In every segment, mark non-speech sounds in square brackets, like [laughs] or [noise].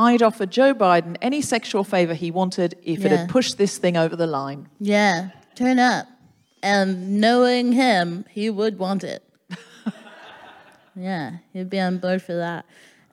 I'd offer Joe Biden any sexual favor he wanted if it had pushed this thing over the line. Yeah, turn up. And knowing him, he would want it. [laughs] yeah, he'd be on board for that.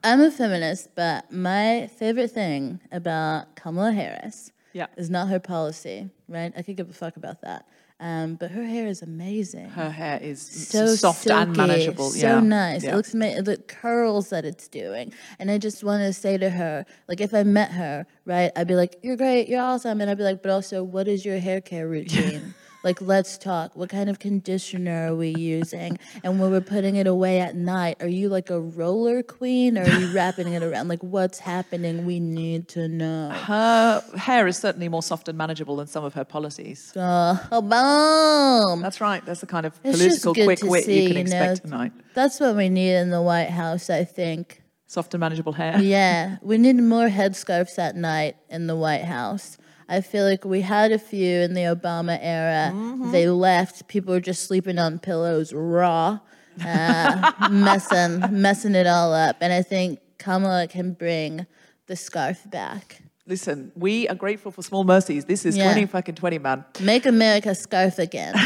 I'm a feminist, but my favorite thing about Kamala Harris Yeah. is not her policy, right? I could give a fuck about that. Um, but her hair is amazing. Her hair is so soft and manageable. So yeah. nice. Yeah. It looks amazing. The curls that it's doing. And I just want to say to her, like, if I met her, right, I'd be like, "You're great, you're awesome," and I'd be like, "But also, what is your hair care [laughs] routine?" Like, let's talk. What kind of conditioner are we using? And when we're putting it away at night, are you like a roller queen or are you wrapping it around? Like, what's happening? We need to know. her hair is certainly more soft and manageable than some of her policies. Uh, oh, boom. That's right. That's the kind of It's political quick wit see, you can know. expect tonight. That's what we need in the White House, I think. Soft and manageable hair. Yeah, we need more headscarves at night in the White House. I feel like we had a few in the Obama era. They left. People were just sleeping on pillows raw, uh, [laughs] messing, messing it all up. And I think Kamala can bring the scarf back. Listen, we are grateful for small mercies. This is Yeah. 20 fucking 20, man. Make America scarf again. [laughs]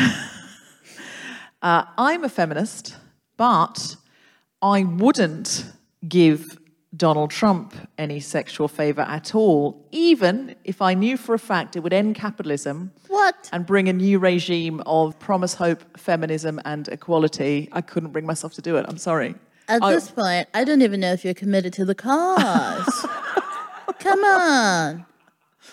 Uh, I'm a feminist, but I wouldn't give Donald Trump any sexual favor at all, even if I knew for a fact it would end capitalism what? and bring a new regime of promise, hope, feminism, and equality. I couldn't bring myself to do it. I'm sorry. At I- this point, I don't even know if you're committed to the cause. [laughs] Come on.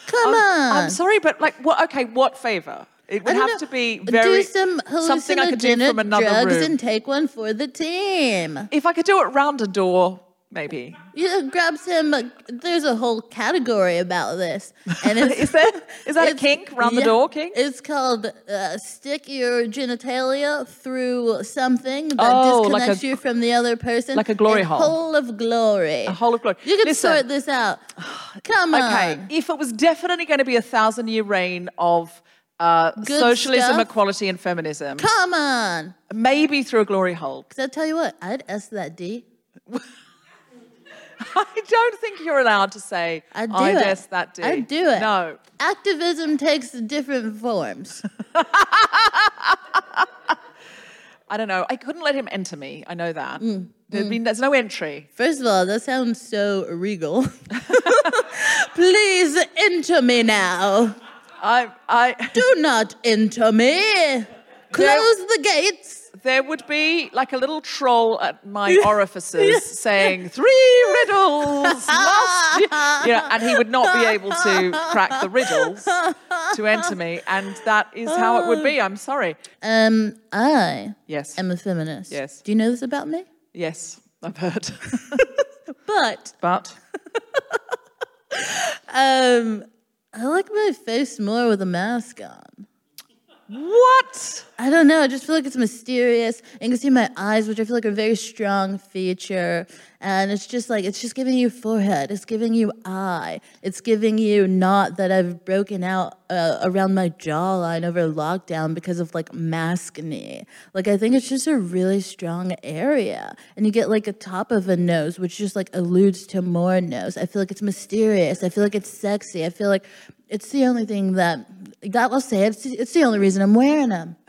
Come on. I'm sorry, but like, what? Okay, what favor? It would have know. to be very do some something I could do from another drugs room. and take one for the team. if I could do it round a door, maybe. You grab some. There's a whole category about this, and [laughs] it's, Is there? Is that a kink? Round the door kink? It's called uh, stick your genitalia through something that Oh, like disconnects a- you from the other person. like a glory a hole. hole of glory. A hole of glory. You can Listen. sort this out. [sighs] Come on. Okay, if it was definitely going to be a thousand year reign of uh, socialism, stuff. equality, and feminism, Come on. maybe through a glory hole. Because I tell you what, I'd S that D. [laughs] [laughs] I don't think you're allowed to say I'd do I'd it. S that D. I'd do it. No. Activism takes different forms. [laughs] I don't know. I couldn't let him enter me. I know that. Mm, There'd been- there's no entry. First of all, that sounds so regal. [laughs] Please enter me now. I, I, Do not enter me. Close the gates. There would be like a little troll at my orifices saying three riddles, must [laughs] you-" you know, and he would not be able to crack the riddles to enter me, and that is how it would be. I'm sorry. Um, I Yes, am a feminist. Yes. Do you know this about me? yes, I've heard, [laughs] But [laughs] but um, I like my face more with a mask on. What? I don't know. I just feel like it's mysterious. And you can see my eyes, which I feel like are a very strong feature. And it's just like, it's just giving you forehead. It's giving you eye. It's giving you knot that I've broken out uh, around my jawline over lockdown because of like maskne. Like, I think it's just a really strong area. And you get like a top of a nose, which just like alludes to more nose. I feel like it's mysterious. I feel like it's sexy. I feel like it's the only thing that, that will say. It's, it's the only reason I'm wearing them. [laughs]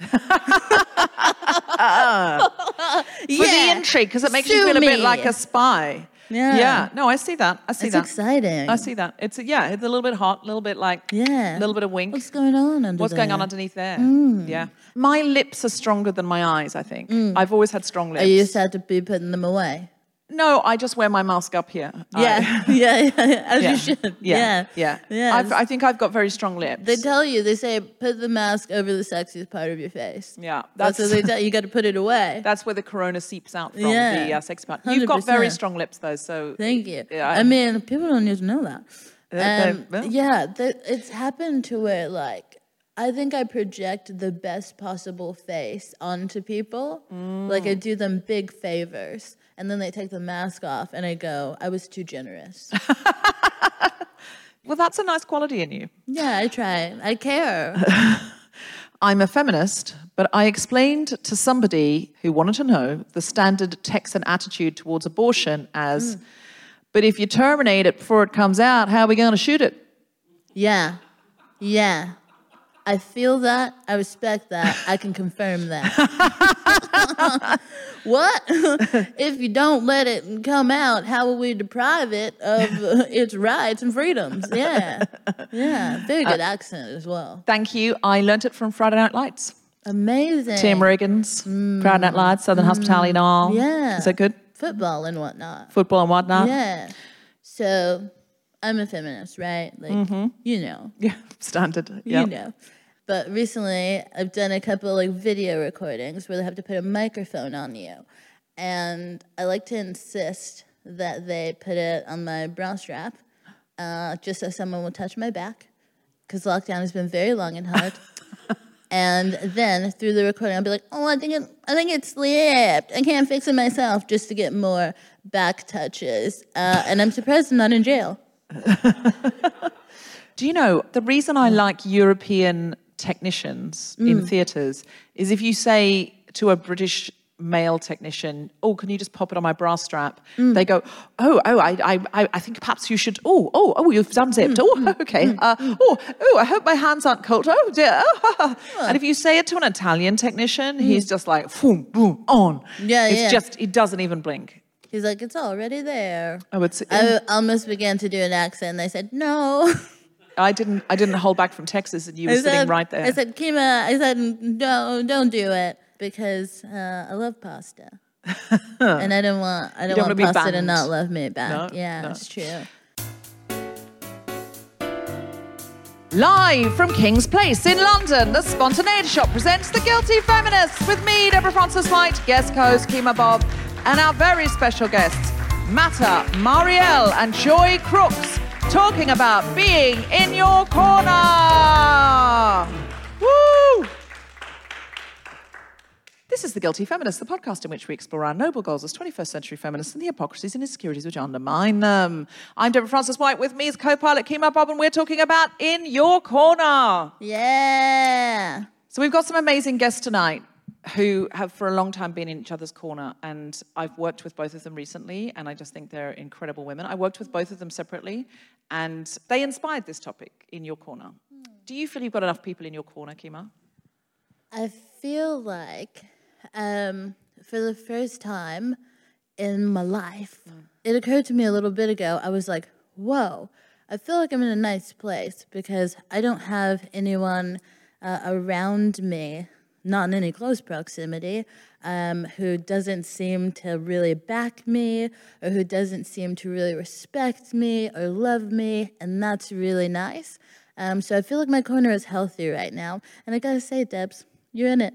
For the intrigue, because it makes you Sue feel a bit me. like a spy. Yeah. Yeah. No, I see that. I see It's that. It's exciting. I see that. It's yeah, it's a little bit hot, a little bit like Yeah. a little bit of wink. What's going on under What's going on underneath there? Mm. Yeah. My lips are stronger than my eyes, I think. Mm. I've always had strong lips. Are you sad to be putting them away? No, I just wear my mask up here. I- Yeah, [laughs] [laughs] yeah, yeah, as yeah. you should. Yeah. Yeah, Yeah. yeah. I've, I think I've got very strong lips. they tell you, they say, put the mask over the sexiest part of your face. yeah. That's, what they [laughs] tell you. You got to put it away. That's where the corona seeps out from, Yeah. the uh, sex part. You've got very strong lips, though, so Thank you. Yeah, I I- mean, people don't need to know that. they- Um, well. yeah, it's happened to where, like, I think I project the best possible face onto people. Like, I do them big favors. And then they take the mask off, and I go, I was too generous. [laughs] well, that's a nice quality in you. yeah, I try. I care. [laughs] I'm a feminist, but I explained to somebody who wanted to know the standard Texan attitude towards abortion as, hmm. but if you terminate it before it comes out, how are we going to shoot it? Yeah. Yeah. I feel that. I respect that. I can confirm that. [laughs] what? [laughs] if you don't let it come out, how will we deprive it of uh, [laughs] its rights and freedoms? Yeah. Yeah. Very uh, good accent as well. Thank you. I learnt it from Friday Night Lights. Amazing. Tim Riggins, mm. Friday Night Lights, Southern mm. Hospitality and all. Yeah. Is that good? Football and whatnot. Football and whatnot? Yeah. So I'm a feminist, right? Like, mm-hmm. you know. Yeah, standard. Yeah. you know. But recently, I've done a couple like video recordings where they have to put a microphone on you, and I like to insist that they put it on my bra strap, uh, just so someone will touch my back, because lockdown has been very long and hard. [laughs] and then through the recording, I'll be like, "Oh, I think it, I think it slipped. I can't fix it myself," just to get more back touches. Uh, and I'm surprised I'm not in jail. [laughs] Do you know the reason I like European technicians in mm. theatres is if you say to a British male technician, "Oh, can you just pop it on my bra strap?" Mm. They go, "Oh, oh, I, I, I- I think perhaps you should. Oh, oh, oh, you've unzipped. Mm, oh, [laughs] okay. Uh, oh, oh, I hope my hands aren't cold. Oh dear. [laughs] and if you say it to an Italian technician, he's just like, boom, boom, on. Yeah, it's yeah. just he doesn't even blink. He's like, "It's already there." Oh, it's. I almost began to do an accent. and They said no. [laughs] I didn't. I didn't hold back from Texas, and you were I sitting said, right there. I said, Kemah. I said, don't, don't do it because uh, I love pasta, [laughs] and I don't want, I don't, don't want pasta to not love me back. No, yeah, no. it's true. Live from King's Place in London, the Spontaneity Shop presents The Guilty Feminists with me, Deborah Frances-White, guest co host Kemah Bob, and our very special guests, Mata, Marielle, and Joy Crookes talking about being in your corner. Woo! This is The Guilty Feminist, the podcast in which we explore our noble goals as 21st century feminists and the hypocrisies and insecurities which undermine them. I'm Deborah Frances-White. With me is co pilot Kemah Bob, and we're talking about In Your Corner. Yeah. So we've got some amazing guests tonight who have for a long time been in each other's corner and I've worked with both of them recently and I just think they're incredible women. I worked with both of them separately and they inspired this topic in your corner. Do you feel you've got enough people in your corner, Kemah? I feel like um, for the first time in my life, it occurred to me a little bit ago. I was like, whoa, I feel like I'm in a nice place because I don't have anyone uh, around me, not in any close proximity, um, who doesn't seem to really back me or who doesn't seem to really respect me or love me. And that's really nice. Um, so I feel like my corner is healthy right now. And I gotta say, Debs, you're in it.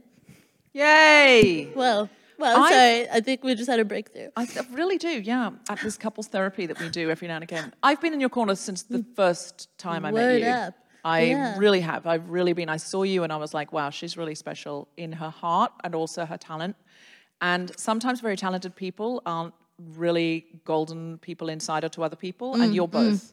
Yay! Well, well, I- sorry. I think we just had a breakthrough. I really do, yeah. At this couples therapy that we do every now and again. I've been in your corner since the first time I met Word you. up. I Yeah. really have. I've really been. I saw you and I was like, wow, she's really special in her heart and also her talent. And sometimes very talented people aren't really golden people insider to other people, and mm, you're mm. both.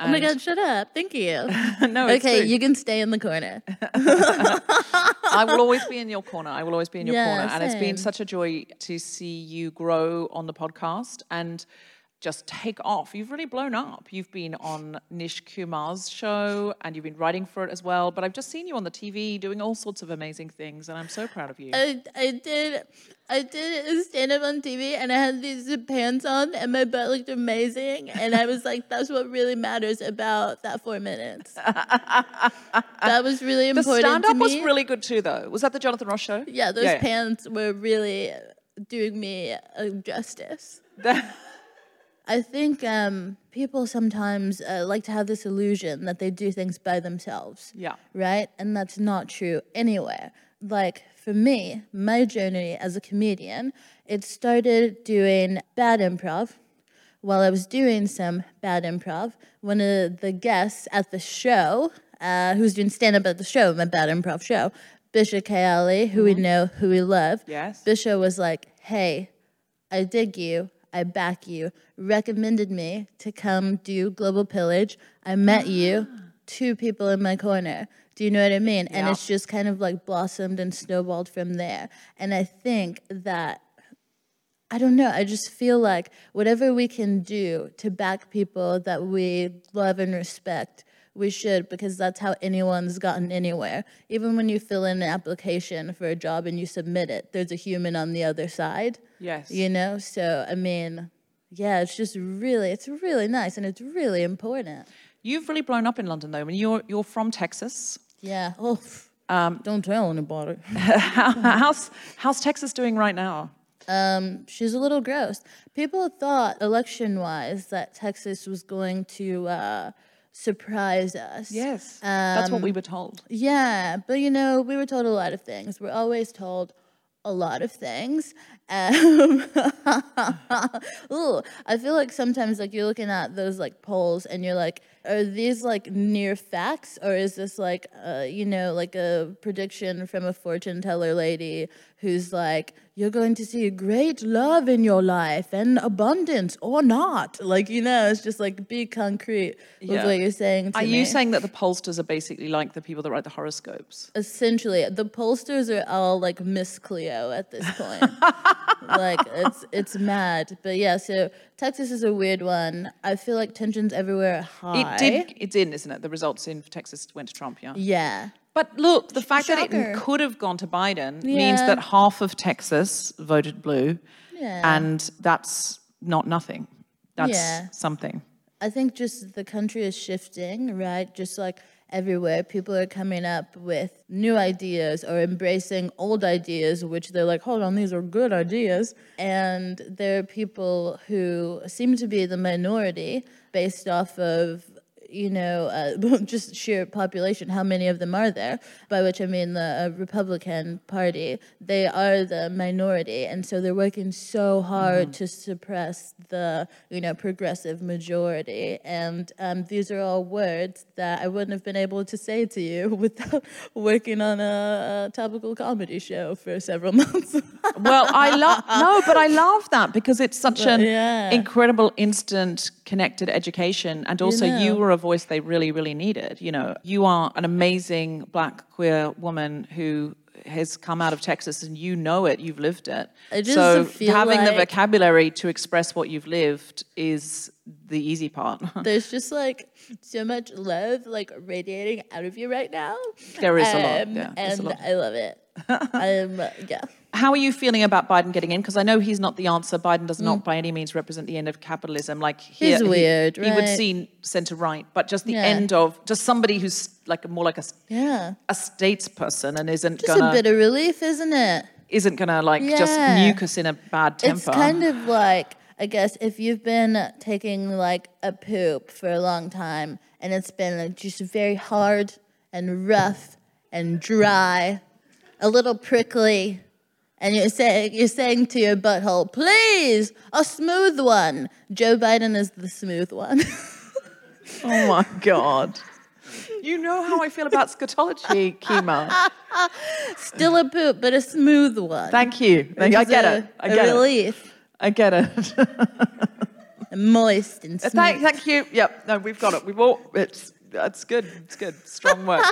Oh my God, shut up. Thank you. [laughs] no, it's okay, true. you can stay in the corner. [laughs] I will always be in your corner. I will always be in your Yeah, corner. And it's been such a joy to see you grow on the podcast and just take off. You've really blown up. You've been on Nish Kumar's show and you've been writing for it as well. But I've just seen you on the TV doing all sorts of amazing things, and I'm so proud of you. I, I did I did stand up on TV and I had these pants on and my butt looked amazing and I was like, that's what really matters about that four minutes. [laughs] that was really important. the stand up was really good too, though. Was that the Jonathan Ross show? yeah, those Yeah. pants were really doing me uh, justice. [laughs] I think um, people sometimes uh, like to have this illusion that they do things by themselves. Yeah. Right? And that's not true anywhere. Like for me, my journey as a comedian, it started doing bad improv. While I was doing some bad improv, one of the guests at the show, uh, who was doing stand up at the show, my bad improv show, Bisha K Ali, who we know, who we love. Yes. Bishop was like, hey, I dig you. I back you. Recommended me to come do Global Pillage. I met you. Ah. Two people in my corner. Do you know what I mean? And Yeah. it's just kind of like blossomed and snowballed from there. And I think that I don't know. I just feel like whatever we can do to back people that we love and respect, we should because that's how anyone's gotten anywhere. Even when you fill in an application for a job and you submit it, there's a human on the other side. Yes. You know? So, I mean, yeah, it's just really, it's really nice and it's really important. You've really blown up in London, though. I mean, you're, you're from Texas. Yeah. Oh, Um, don't tell anybody. [laughs] how's, how's Texas doing right now? Um, she's a little gross. People thought election wise that Texas was going to uh, surprise us. Yes. That's what we Um, were told. Yeah, but you know, we were told a lot of things. We're always told a lot of things. Um, [laughs] ooh, I feel like sometimes like you're looking at those like polls and you're like, are these like near facts or is this like uh, you know like a prediction from a fortune teller lady who's like you're going to see great love in your life and abundance or not? Like you know it's just like be concrete with Yeah. what you're saying to Are me. you saying that the pollsters are basically like the people that write the horoscopes? essentially the pollsters are all like miss cleo at this point. [laughs] Like it's it's mad. But yeah so texas is a weird one. I feel like tensions everywhere are high It did. It's in, isn't it? The results in Texas went to Trump. Yeah. yeah But look, the fact that it could have gone to Biden means that half of Texas voted blue, Yeah. and that's not nothing. That's Yeah. something. I think just the country is shifting, right? Just like everywhere, people are coming up with new ideas or embracing old ideas, which they're like, hold on, these are good ideas. And there are people who seem to be the minority based off of you know, uh, [laughs] just sheer population, how many of them are there? By which I mean the uh, Republican Party. They are the minority, and so they're working so hard to suppress the, you know, progressive majority. And um, these are all words that I wouldn't have been able to say to you [laughs] without working on a, a topical comedy show for several [laughs] months. Well, I love no, but I love that because it's such an yeah. incredible instant connected education, and also you, know. were a voice they really, really needed. You know, you are an amazing black queer woman who has come out of Texas, and you know it, you've lived it. I just so having the vocabulary to express what you've lived is the easy part. [laughs] There's just like so much love like radiating out of you right now. There is a lot, Um, yeah, there's a and lot. I love it. I'm [laughs] yeah. How are you feeling about Biden getting in? Because I know he's not the answer. Biden does not by any means represent the end of capitalism. Like here, Mm. He's weird, he, he would right? seem centre right, but just the Yeah. end of just somebody who's like more like a Yeah. a statesperson and isn't Just gonna a bit of relief, isn't it? isn't gonna like just Yeah. nuke us in a bad temper. It's kind of like I guess if you've been taking like a poop for a long time and it's been like, just very hard and rough and dry, a little prickly, and you're saying you're saying to your butthole, "Please, a smooth one." Joe Biden is the smooth one. [laughs] oh my god. You know how I feel about scatology, Kemah. [laughs] Still a poop, but a smooth one. Thank you. Thank you. I get a- it. I get it. relief, I get it. [laughs] moist and smooth. thank, thank you. Yep. No, we've got it. We've all. It's. It's good. It's good. Strong work.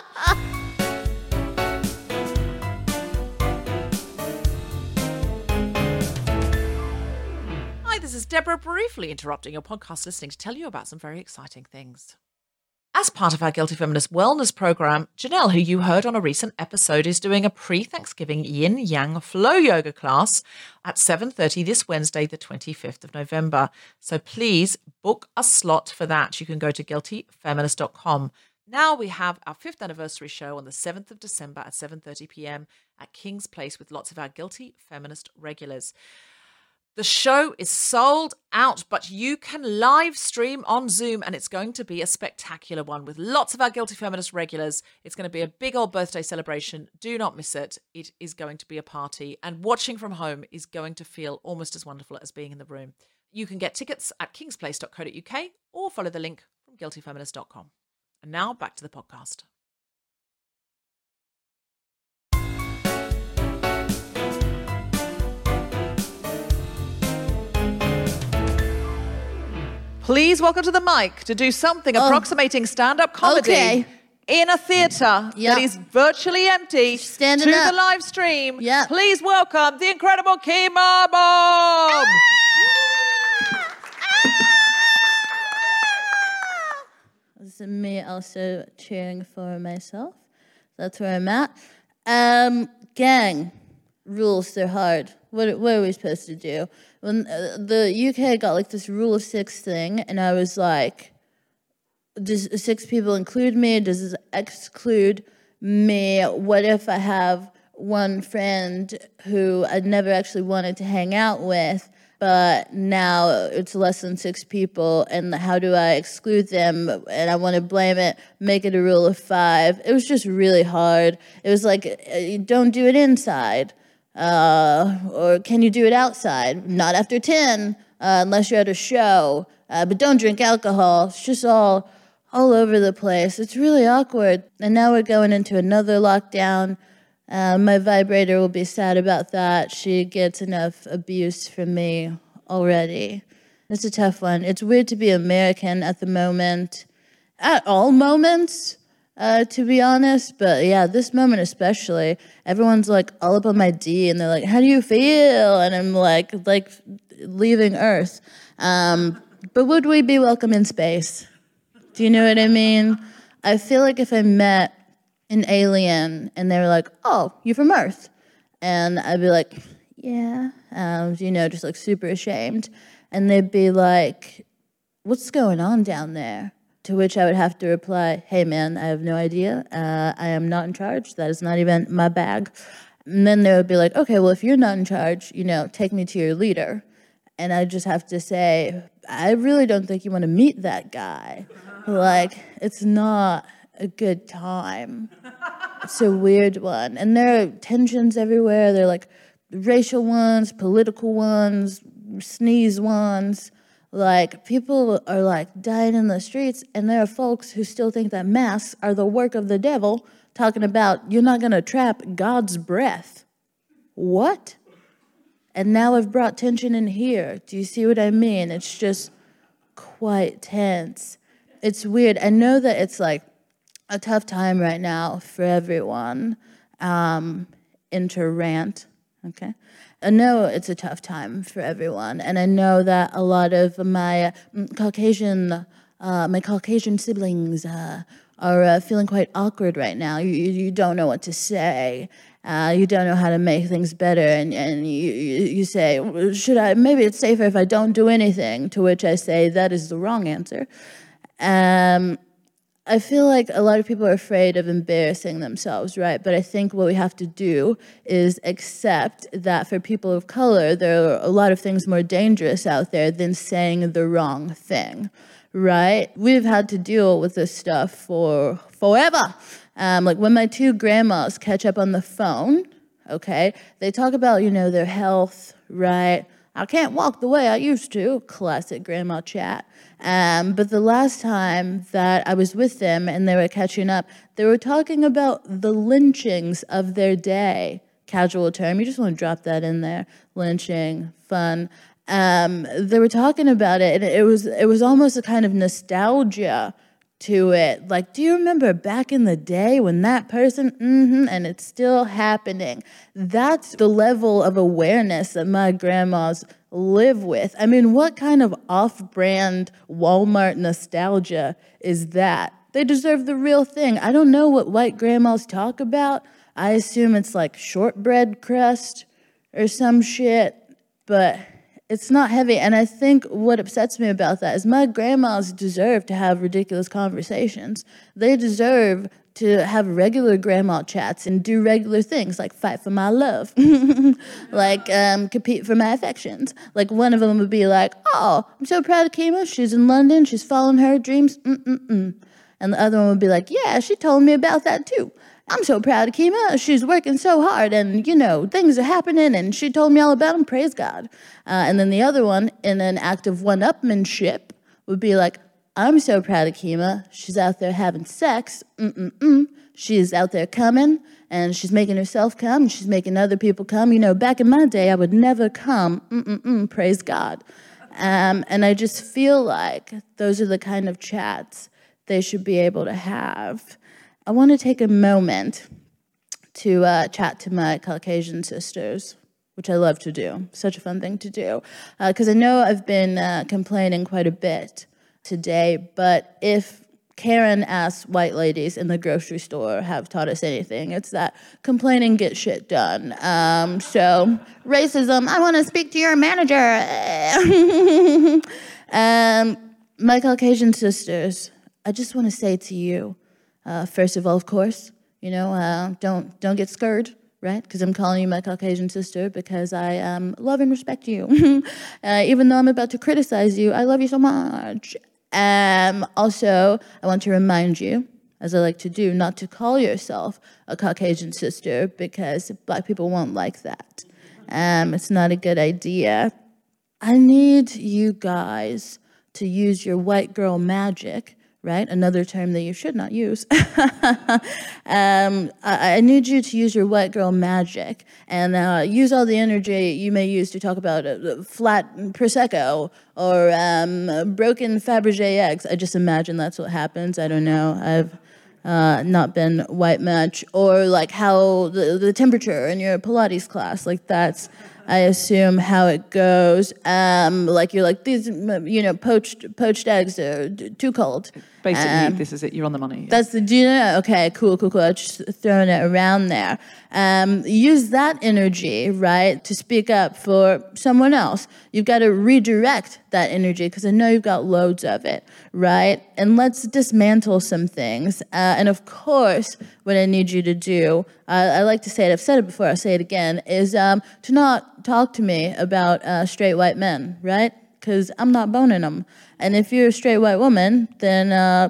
This is Deborah briefly interrupting your podcast listening to tell you about some very exciting things. As part of our Guilty Feminist Wellness program, Janelle, who you heard on a recent episode, is doing a pre-Thanksgiving Yin Yang Flow Yoga class at 7:30 this Wednesday, the 25th of November. So please book a slot for that. You can go to guiltyfeminist.com. Now we have our fifth anniversary show on the 7th of December at 7:30 p.m. at King's Place with lots of our Guilty Feminist regulars. The show is sold out, but you can live stream on Zoom, and it's going to be a spectacular one with lots of our Guilty Feminist regulars. It's going to be a big old birthday celebration. Do not miss it. It is going to be a party, and watching from home is going to feel almost as wonderful as being in the room. You can get tickets at kingsplace.co.uk or follow the link from guiltyfeminist.com. And now back to the podcast. Please welcome to the mic to do something approximating stand-up comedy Oh. Okay. in a theatre Yep. that is virtually empty Standing to up. the live stream. Yep. Please welcome the incredible Kemah Bomb. This is me also cheering for myself. That's where I'm at. Um, gang rules. They're hard. What what are we supposed to do? When uh, the UK got like this rule of six thing, and I was like, does six people include me? Does this exclude me? What if I have one friend who I'd never actually wanted to hang out with, but now it's less than six people, and how do I exclude them? And I want to blame it, make it a rule of five. It was just really hard. It was like, uh, don't do it inside. Uh, or can you do it outside? Not after 10, uh, unless you're at a show. Uh, but don't drink alcohol. It's just all all over the place. It's really awkward. And now we're going into another lockdown. Uh, my vibrator will be sad about that. She gets enough abuse from me already. It's a tough one. It's weird to be American at the moment, at all moments, uh, to be honest. But yeah, this moment especially, everyone's like all up on my D, and they're like, "How do you feel?" And I'm like, like leaving Earth. Um, but would we be welcome in space? Do you know what I mean? I feel like if I met an alien and they were like, "Oh, you're from Earth," and I'd be like, "Yeah," um, you know, just like super ashamed, and they'd be like, "What's going on down there?" To which I would have to reply, "Hey, man, I have no idea. Uh, I am not in charge. That is not even my bag." And then they would be like, "Okay, well, if you're not in charge, you know, take me to your leader." And I just have to say, I really don't think you want to meet that guy. like, it's not a good time. It's a weird one. And there are tensions everywhere. They're like racial ones, political ones, sneeze ones. Like, people are like dying in the streets, and there are folks who still think that masks are the work of the devil, talking about you're not gonna trap God's breath. What? And now I've brought tension in here. Do you see what I mean? It's just quite tense. It's weird. I know that it's like a tough time right now for everyone. Um, into rant, okay? I know it's a tough time for everyone, and I know that a lot of my mm, Caucasian, uh, my Caucasian siblings uh, are uh, feeling quite awkward right now. You, you don't know what to say. Uh, you don't know how to make things better, and, and you, you, say, Should I? Maybe it's safer if I don't do anything. To which I say, That is the wrong answer. Um, I feel like a lot of people are afraid of embarrassing themselves, right? But I think what we have to do is accept that for people of color, there are a lot of things more dangerous out there than saying the wrong thing, right? We've had to deal with this stuff for forever. Um, like when my two grandmas catch up on the phone, okay, they talk about, you know, their health, right? I can't walk the way I used to. Classic grandma chat. Um, but the last time that I was with them and they were catching up, they were talking about the lynchings of their day. Casual term, you just want to drop that in there. Lynching, fun. Um, they were talking about it, and it was it was almost a kind of nostalgia to it. Like, do you remember back in the day when that person, mm-hmm, and it's still happening? That's the level of awareness that my grandmas live with. I mean, what kind of off brand Walmart nostalgia is that? They deserve the real thing. I don't know what white grandmas talk about. I assume it's like shortbread crust or some shit, but it's not heavy. And I think what upsets me about that is my grandmas deserve to have ridiculous conversations. They deserve to have regular grandma chats and do regular things like fight for my love, [laughs] like um, compete for my affections. Like one of them would be like, "Oh, I'm so proud of Kemah. She's in London. She's following her dreams." Mm-mm-mm. And the other one would be like, "Yeah, she told me about that too." I'm so proud of Kemah. She's working so hard, and you know things are happening, and she told me all about them. Praise God. Uh, and then the other one, in an act of one-upmanship, would be like, I'm so proud of Kemah. She's out there having sex. Mm-mm-mm. She's out there coming, and she's making herself come, and she's making other people come. You know, back in my day, I would never come. Mm-mm-mm. Praise God. Um, and I just feel like those are the kind of chats they should be able to have. I want to take a moment to uh, chat to my Caucasian sisters, which I love to do. Such a fun thing to do. Because I know I've been uh, complaining quite a bit today, but if Karen asks white ladies in the grocery store have taught us anything, it's that complaining gets shit done. Um, so, racism, I want to speak to your manager. [laughs] um, my Caucasian sisters, I just want to say to you, uh, first of all, of course, you know, uh, don't don't get scared, right? Because I'm calling you my Caucasian sister because I um, love and respect you. [laughs] uh, even though I'm about to criticize you, I love you so much. Um, also, I want to remind you, as I like to do, not to call yourself a Caucasian sister because black people won't like that. Um, it's not a good idea. I need you guys to use your white girl magic right? Another term that you should not use. [laughs] um, I, I, need you to use your white girl magic and uh, use all the energy you may use to talk about uh, flat prosecco or um, broken Fabergé eggs. I just imagine that's what happens. I don't know. I've uh, not been white much, or like how the, the temperature in your Pilates class, like that's I assume how it goes. Um, like you're like these, you know, poached poached eggs are too cold. Basically, Um, this is it. You're on the money. yeah. That's the do you know? Okay, cool, cool, cool. i Just throwing it around there. Um, use that energy, right, to speak up for someone else. You've got to redirect that energy because I know you've got loads of it, right? And let's dismantle some things. Uh, and of course, what I need you to do, uh, I like to say it. I've said it before. I'll say it again. Is um, to not talk to me about uh, straight white men, right? because I'm not boning them. And if you're a straight white woman, then uh,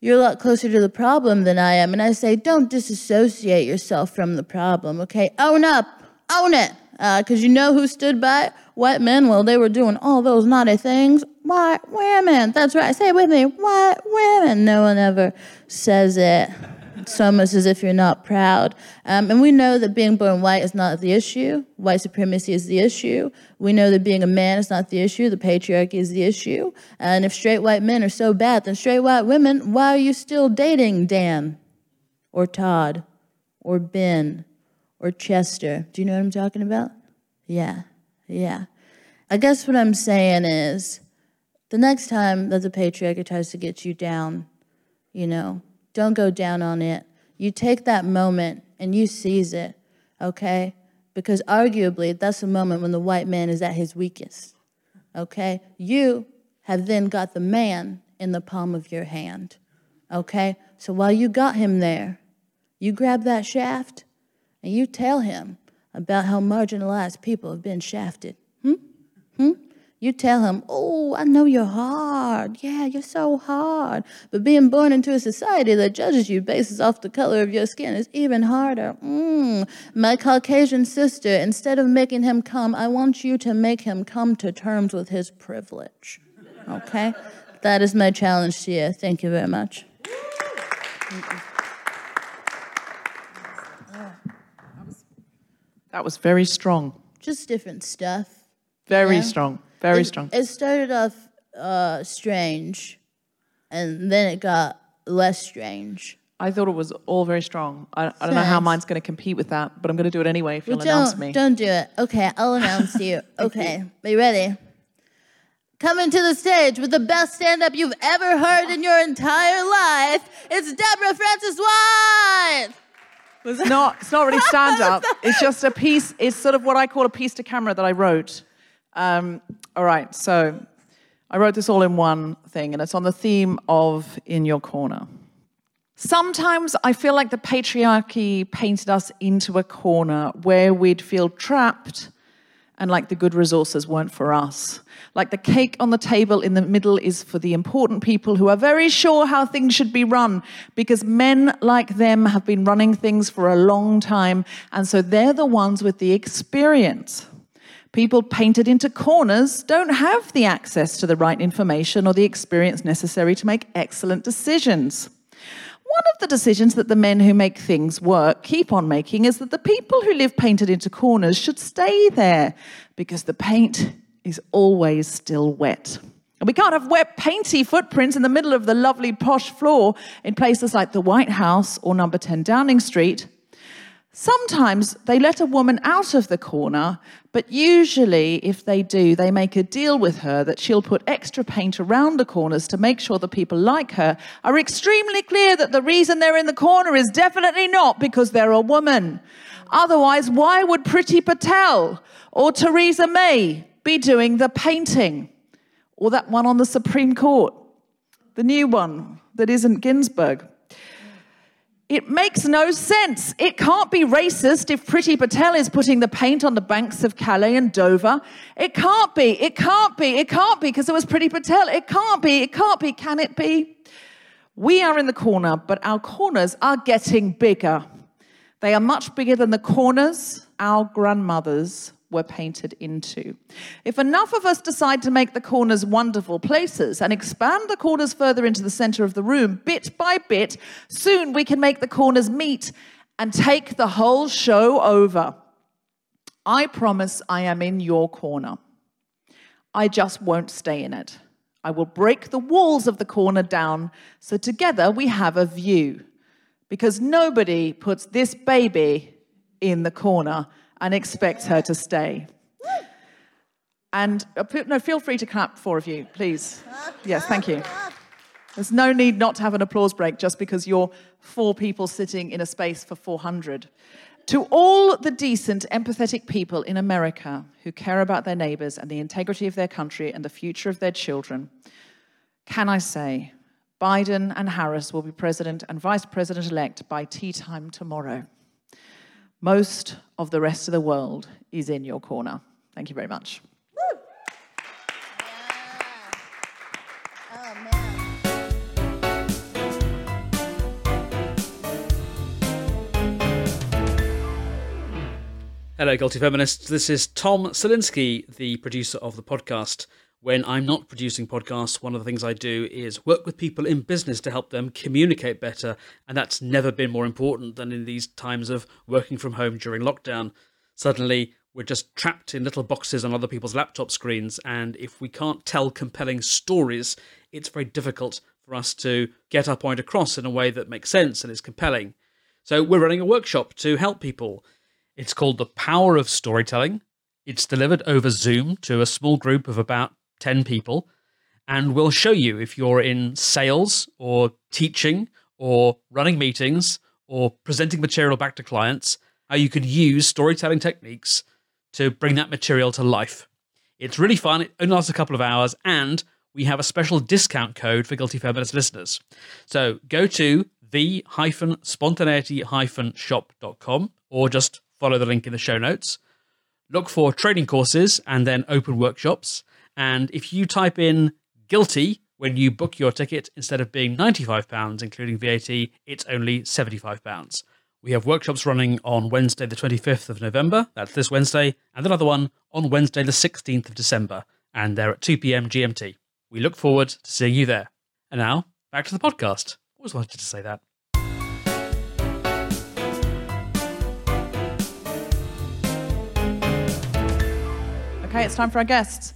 you're a lot closer to the problem than I am. And I say, don't disassociate yourself from the problem, okay? Own up, own it. Because you know who stood by white men while they were doing all those naughty things? White women. That's right. Say it with me. White women. No one ever says it. It's almost as if you're not proud. Um, and we know that being born white is not the issue. White supremacy is the issue. We know that being a man is not the issue. The patriarchy is the issue. And if straight white men are so bad, then straight white women, why are you still dating Dan or Todd or Ben or Chester? Do you know what I'm talking about? Yeah, yeah. I guess what I'm saying is the next time that the patriarchy tries to get you down, you know, don't go down on it. You take that moment and you seize it, okay? Because arguably, that's the moment when the white man is at his weakest, okay? You have then got the man in the palm of your hand, okay? So while you got him there, you grab that shaft and you tell him about how marginalized people have been shafted. Hmm? Hmm? You tell him, Oh, I know you're hard. Yeah, you're so hard. But being born into a society that judges you bases off the color of your skin is even harder. Mm. My Caucasian sister, instead of making him come, I want you to make him come to terms with his privilege. Okay? that is my challenge to you. Thank you very much. That was very strong. Just different stuff. Very strong. Very it, strong. It started off uh, strange, and then it got less strange. I thought it was all very strong. I, I don't know how mine's going to compete with that, but I'm going to do it anyway if Well, you'll announce me. don't do it. Okay, I'll [laughs] announce you. Okay, are you ready? Coming to the stage with the best stand-up you've ever heard in your entire life, it's Deborah Frances-White. It's not. It's not really stand up. [laughs] It's just a piece. It's sort of what I call a piece to camera that I wrote. Um, all right. So I wrote this all in one thing, and it's on the theme of in your corner. Sometimes I feel like the patriarchy painted us into a corner where we'd feel trapped and like the good resources weren't for us. Like the cake on the table in the middle is for the important people who are very sure how things should be run because men like them have been running things for a long time, and so they're the ones with the experience. People painted into corners don't have the access to the right information or the experience necessary to make excellent decisions. One of the decisions that the men who make things work keep on making is that the people who live painted into corners should stay there because the paint is always still wet. And we can't have wet, painty footprints in the middle of the lovely posh floor in places like the White House or number 10 Downing Street. Sometimes they let a woman out of the corner, but usually, if they do, they make a deal with her that she'll put extra paint around the corners to make sure the people like her are extremely clear that the reason they're in the corner is definitely not because they're a woman. Otherwise, why would Priti Patel or Theresa May be doing the painting? Or that one on the Supreme Court, the new one that isn't Ginsburg. It makes no sense. It can't be racist if Priti Patel is putting the paint on the banks of Calais and Dover. It can't be. It can't be. It can't be because it was Priti Patel. It can't be. It can't be. Can it be? We are in the corner, but our corners are getting bigger. They are much bigger than the corners our grandmothers were painted into. If enough of us decide to make the corners wonderful places and expand the corners further into the center of the room, bit by bit, soon we can make the corners meet and take the whole show over. I promise I am in your corner. I just won't stay in it. I will break the walls of the corner down so together we have a view. Because nobody puts this baby in the corner and expects her to stay. And uh, no, feel free to clap, four of you, please. Yes, thank you. There's no need not to have an applause break just because you're four people sitting in a space for 400. To all the decent, empathetic people in America who care about their neighbors and the integrity of their country and the future of their children, can I say, Biden and Harris will be president and vice president elect by tea time tomorrow most of the rest of the world is in your corner. Thank you very much. Oh, Hello, Guilty Feminists. This is Tom Salinsky, the producer of the podcast. When I'm not producing podcasts, one of the things I do is work with people in business to help them communicate better, and that's never been more important than in these times of working from home during lockdown. Suddenly, we're just trapped in little boxes on other people's laptop screens, and if we can't tell compelling stories, it's very difficult for us to get our point across in a way that makes sense and is compelling. So, we're running a workshop to help people. It's called The Power of Storytelling. It's delivered over Zoom to a small group of about 10 people. And we'll show you if you're in sales or teaching or running meetings or presenting material back to clients, how you could use storytelling techniques to bring that material to life. It's really fun. It only lasts a couple of hours. And we have a special discount code for Guilty Feminist listeners. So go to the hyphen spontaneity hyphen shop.com or just follow the link in the show notes. Look for training courses and then open workshops. And if you type in guilty when you book your ticket, instead of being £95, including VAT, it's only £75. We have workshops running on Wednesday, the 25th of November. That's this Wednesday. And another one on Wednesday, the 16th of December. And they're at 2 p.m. GMT. We look forward to seeing you there. And now, back to the podcast. Always wanted to say that. Okay, it's time for our guests.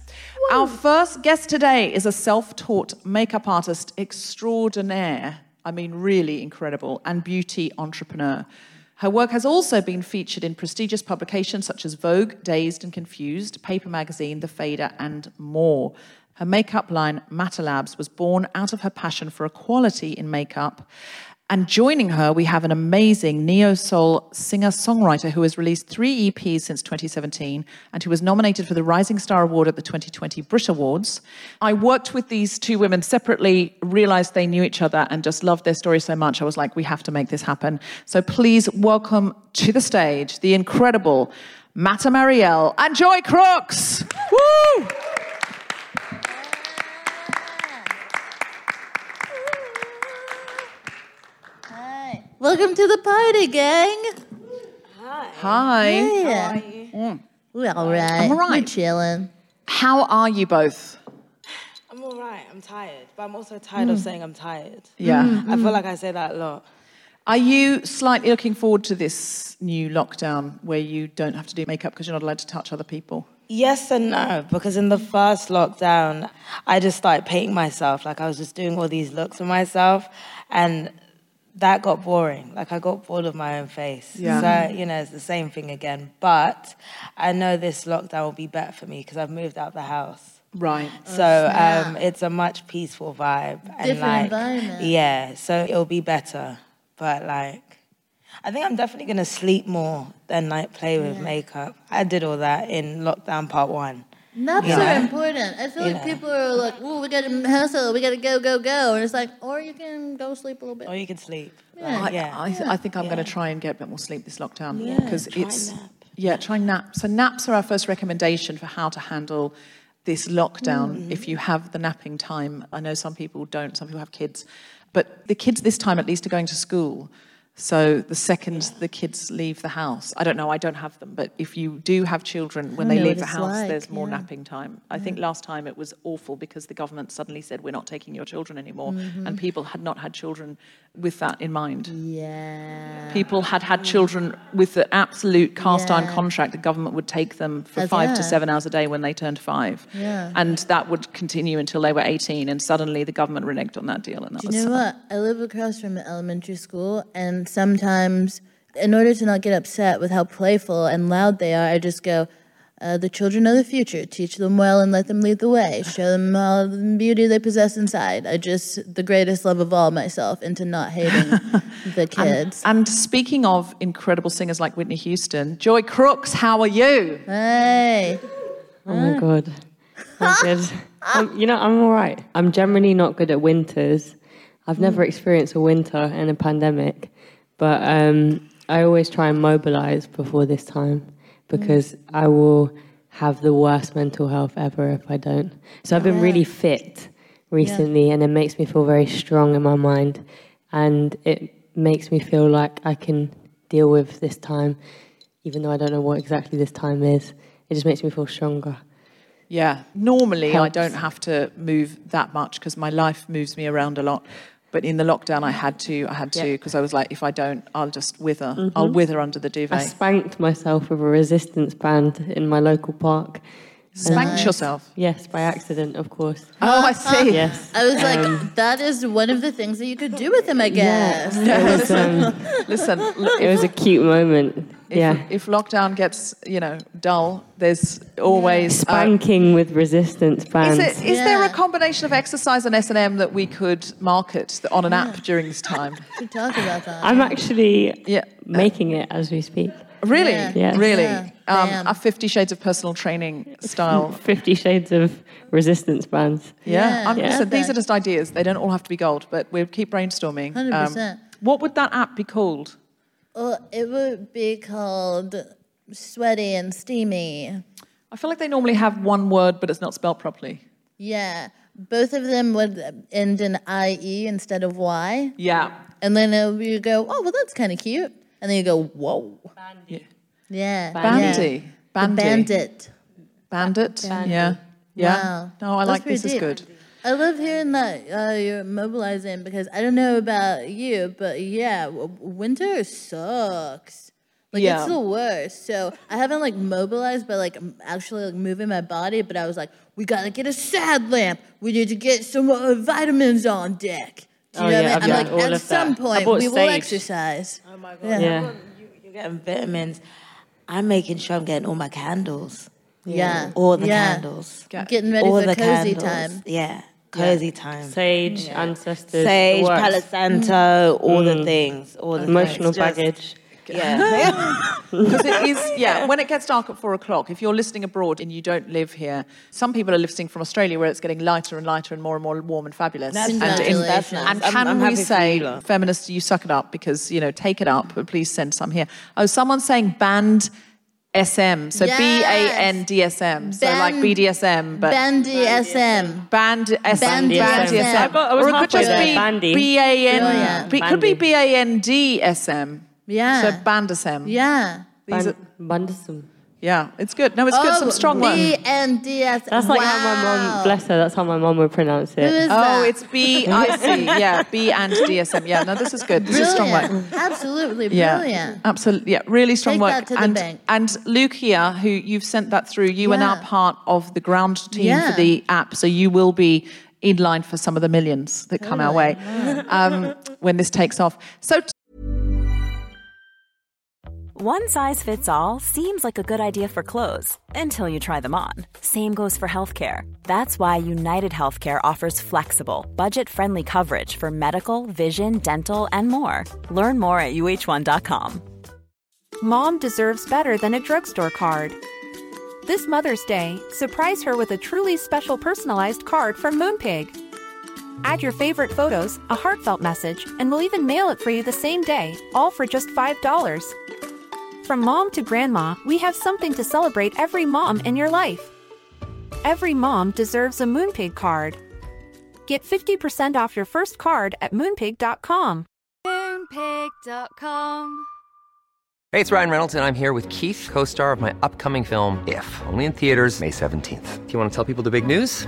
Our first guest today is a self taught makeup artist extraordinaire. I mean, really incredible, and beauty entrepreneur. Her work has also been featured in prestigious publications such as Vogue, Dazed and Confused, Paper Magazine, The Fader, and more. Her makeup line, Mata Labs, was born out of her passion for equality in makeup. And joining her, we have an amazing neo soul singer songwriter who has released three EPs since 2017 and who was nominated for the Rising Star Award at the 2020 Brit Awards. I worked with these two women separately, realized they knew each other, and just loved their story so much. I was like, we have to make this happen. So please welcome to the stage the incredible Mata Marielle and Joy Crookes. Woo! Welcome to the party, gang. Hi. Hi. Yeah. Mm. We're all right. I'm all right. We're chilling. How are you both? I'm all right. I'm tired, but I'm also tired of mm. saying I'm tired. Yeah. Mm. I feel like I say that a lot. Are you slightly looking forward to this new lockdown where you don't have to do makeup because you're not allowed to touch other people? Yes and no, because in the first lockdown, I just started painting myself. Like I was just doing all these looks for myself, and that got boring. Like I got bored of my own face. Yeah. So you know, it's the same thing again. But I know this lockdown will be better for me because I've moved out the house. Right. So um, it's a much peaceful vibe. And Different like, environment. Yeah, so it'll be better. But like, I think I'm definitely gonna sleep more than like play with makeup. I did all that in lockdown part one. Naps Yeah. are important. I feel like Yeah. people are like, "Oh, we gotta hustle, we gotta go, go, go," and it's like, or you can go sleep a little bit. Or you can sleep. Yeah. I, yeah. I, th- I think I'm going to try and get a bit more sleep this lockdown because try it's nap. yeah, try nap. So naps are our first recommendation for how to handle this lockdown. Mm-hmm. If you have the napping time, I know some people don't. Some people have kids, but the kids this time at least are going to school. So the second the kids leave the house, I don't know, I don't have them, but if you do have children when they leave the house, like, there's more yeah. napping time. I think last time it was awful because the government suddenly said we're not taking your children anymore, Mm-hmm. and people had not had children with that in mind. Yeah. People had had children with the absolute cast iron Yeah. contract. The government would take them for As- five to seven hours a day when they turned five. Yeah. And that would continue until they were 18. And suddenly the government reneged on that deal. And that Do was you know sad. what? I live across from an elementary school, and sometimes, in order to not get upset with how playful and loud they are, I just go, uh, "The children of the future. Teach them well and let them lead the way. Show them all the beauty they possess inside." I just the greatest love of all myself into not hating [laughs] the kids. And speaking of incredible singers like Whitney Houston, Joy Crookes, how are you? hey, Oh my god, I'm [laughs] good. Um, you know, I'm all right. I'm generally not good at winters. I've never experienced a winter in a pandemic, but um, I always try and mobilize before this time because I will have the worst mental health ever if I don't. So I've been really fit recently, and it makes me feel very strong in my mind, and it makes me feel like I can deal with this time, even though I don't know what exactly this time is. It just makes me feel stronger. Yeah. Normally, I don't have to move that much because my life moves me around a lot. But in the lockdown, I had to. I had to because I was like, if I don't, I'll just wither. Mm-hmm. I'll wither under the duvet. I spanked myself with a resistance band in my local park. Spanked yourself. Yes, by accident, of course. Oh, I see. Yes. I was like, Um, that is one of the things that you could do with him, I guess. It was, [laughs] um, Listen, look, it was a cute moment. if, yeah. if lockdown gets you know dull, there's always uh, Spanking with resistance bands. Is, it, is there a Yeah. combination of exercise and S and M that we could market on an app during this time? [laughs] We should talk about that. I'm actually Yeah. making it as we speak. Really, Yeah. Yeah. really. Yeah. Um, a Fifty Shades of Personal Training style. [laughs] Fifty Shades of Resistance bands. Yeah, Yeah. I'm, Yeah. listen, these are just ideas. They don't all have to be gold, but we'll keep brainstorming. Um, 100%. what would that app be called? Well, it would be called sweaty and steamy. I feel like they normally have one word, but it's not spelled properly. Yeah. Both of them would end in IE instead of Y. Yeah. And then it would- you go, oh, well, that's kind of cute. And then you go, whoa. Yeah. Yeah. Bandy. Yeah. Bandy. The bandit. Bandit. Yeah. Yeah. Wow. No, I That's like this. pretty is good. I love hearing that uh, you're mobilizing because I don't know about you, but yeah, winter sucks. Like Yeah. it's the worst. So I haven't like mobilized by like m- actually like moving my body, but I was like, we gotta get a sad lamp. We need to get some uh, vitamins on deck. Do you Oh, know yeah, what I mean? I'm like, all at some that. Point, bought we will Sage. exercise. Oh my god. Yeah. Yeah. You, you're getting vitamins. I'm making sure I'm getting all my candles. Yeah. All the Yeah. candles. Getting ready all for the cozy candles. time. Yeah. Cozy time. Sage, ancestors, Sage, the. Palo Santo, all the mm. things. All the emotional things. Just- baggage. Yeah. [laughs] Because it is, [laughs] yeah, when it gets dark at four o'clock, if you're listening abroad and you don't live here, some people are listening from Australia where it's getting lighter and lighter and more and more warm and fabulous. That's and, nice. Congratulations. and I'm- can I'm we say, you feminists, you suck it up because, you know, take it up, but please send some here. Oh, someone's saying band SM, so Yes. B A N D S M, so like BDSM, but Bandy SM. band SM, band SM. DSM. I got- I was or it could just be Bandy. B A N, Brilliant. B- could be B A N D S M. Yeah. So band SM. Yeah. These are- Ban- yeah, it's good. No, it's good. Some strong ones. B and D S. That's like how my mom, bless her, that's how my mom would pronounce it. Who is it. that? Oh, it's B I C. Yeah, B and DSM. Yeah, no, this is good. This is strong work. brilliant. Absolutely Yeah, brilliant. absolutely. Yeah, really strong Take work. that to the and bank. and Luke here, who you've sent that through, you are now part of the ground team Yeah. for the app, so you will be in line for some of the millions that come our way um, when this takes off. So One size fits all seems like a good idea for clothes until you try them on. Same goes for healthcare. That's why United Healthcare offers flexible, budget friendly coverage for medical, vision, dental, and more. Learn more at uh1.com. Mom deserves better than a drugstore card. This Mother's Day, surprise her with a truly special personalized card from Moonpig. Add your favorite photos, a heartfelt message, and we'll even mail it for you the same day, all for just $5. From mom to grandma, we have something to celebrate every mom in your life. Every mom deserves a Moonpig card. Get 50% off your first card at moonpig.com. Moonpig.com. Hey, it's Ryan Reynolds, and I'm here with Keith, co star of my upcoming film, If, only in theaters, May 17th. Do you want to tell people the big news?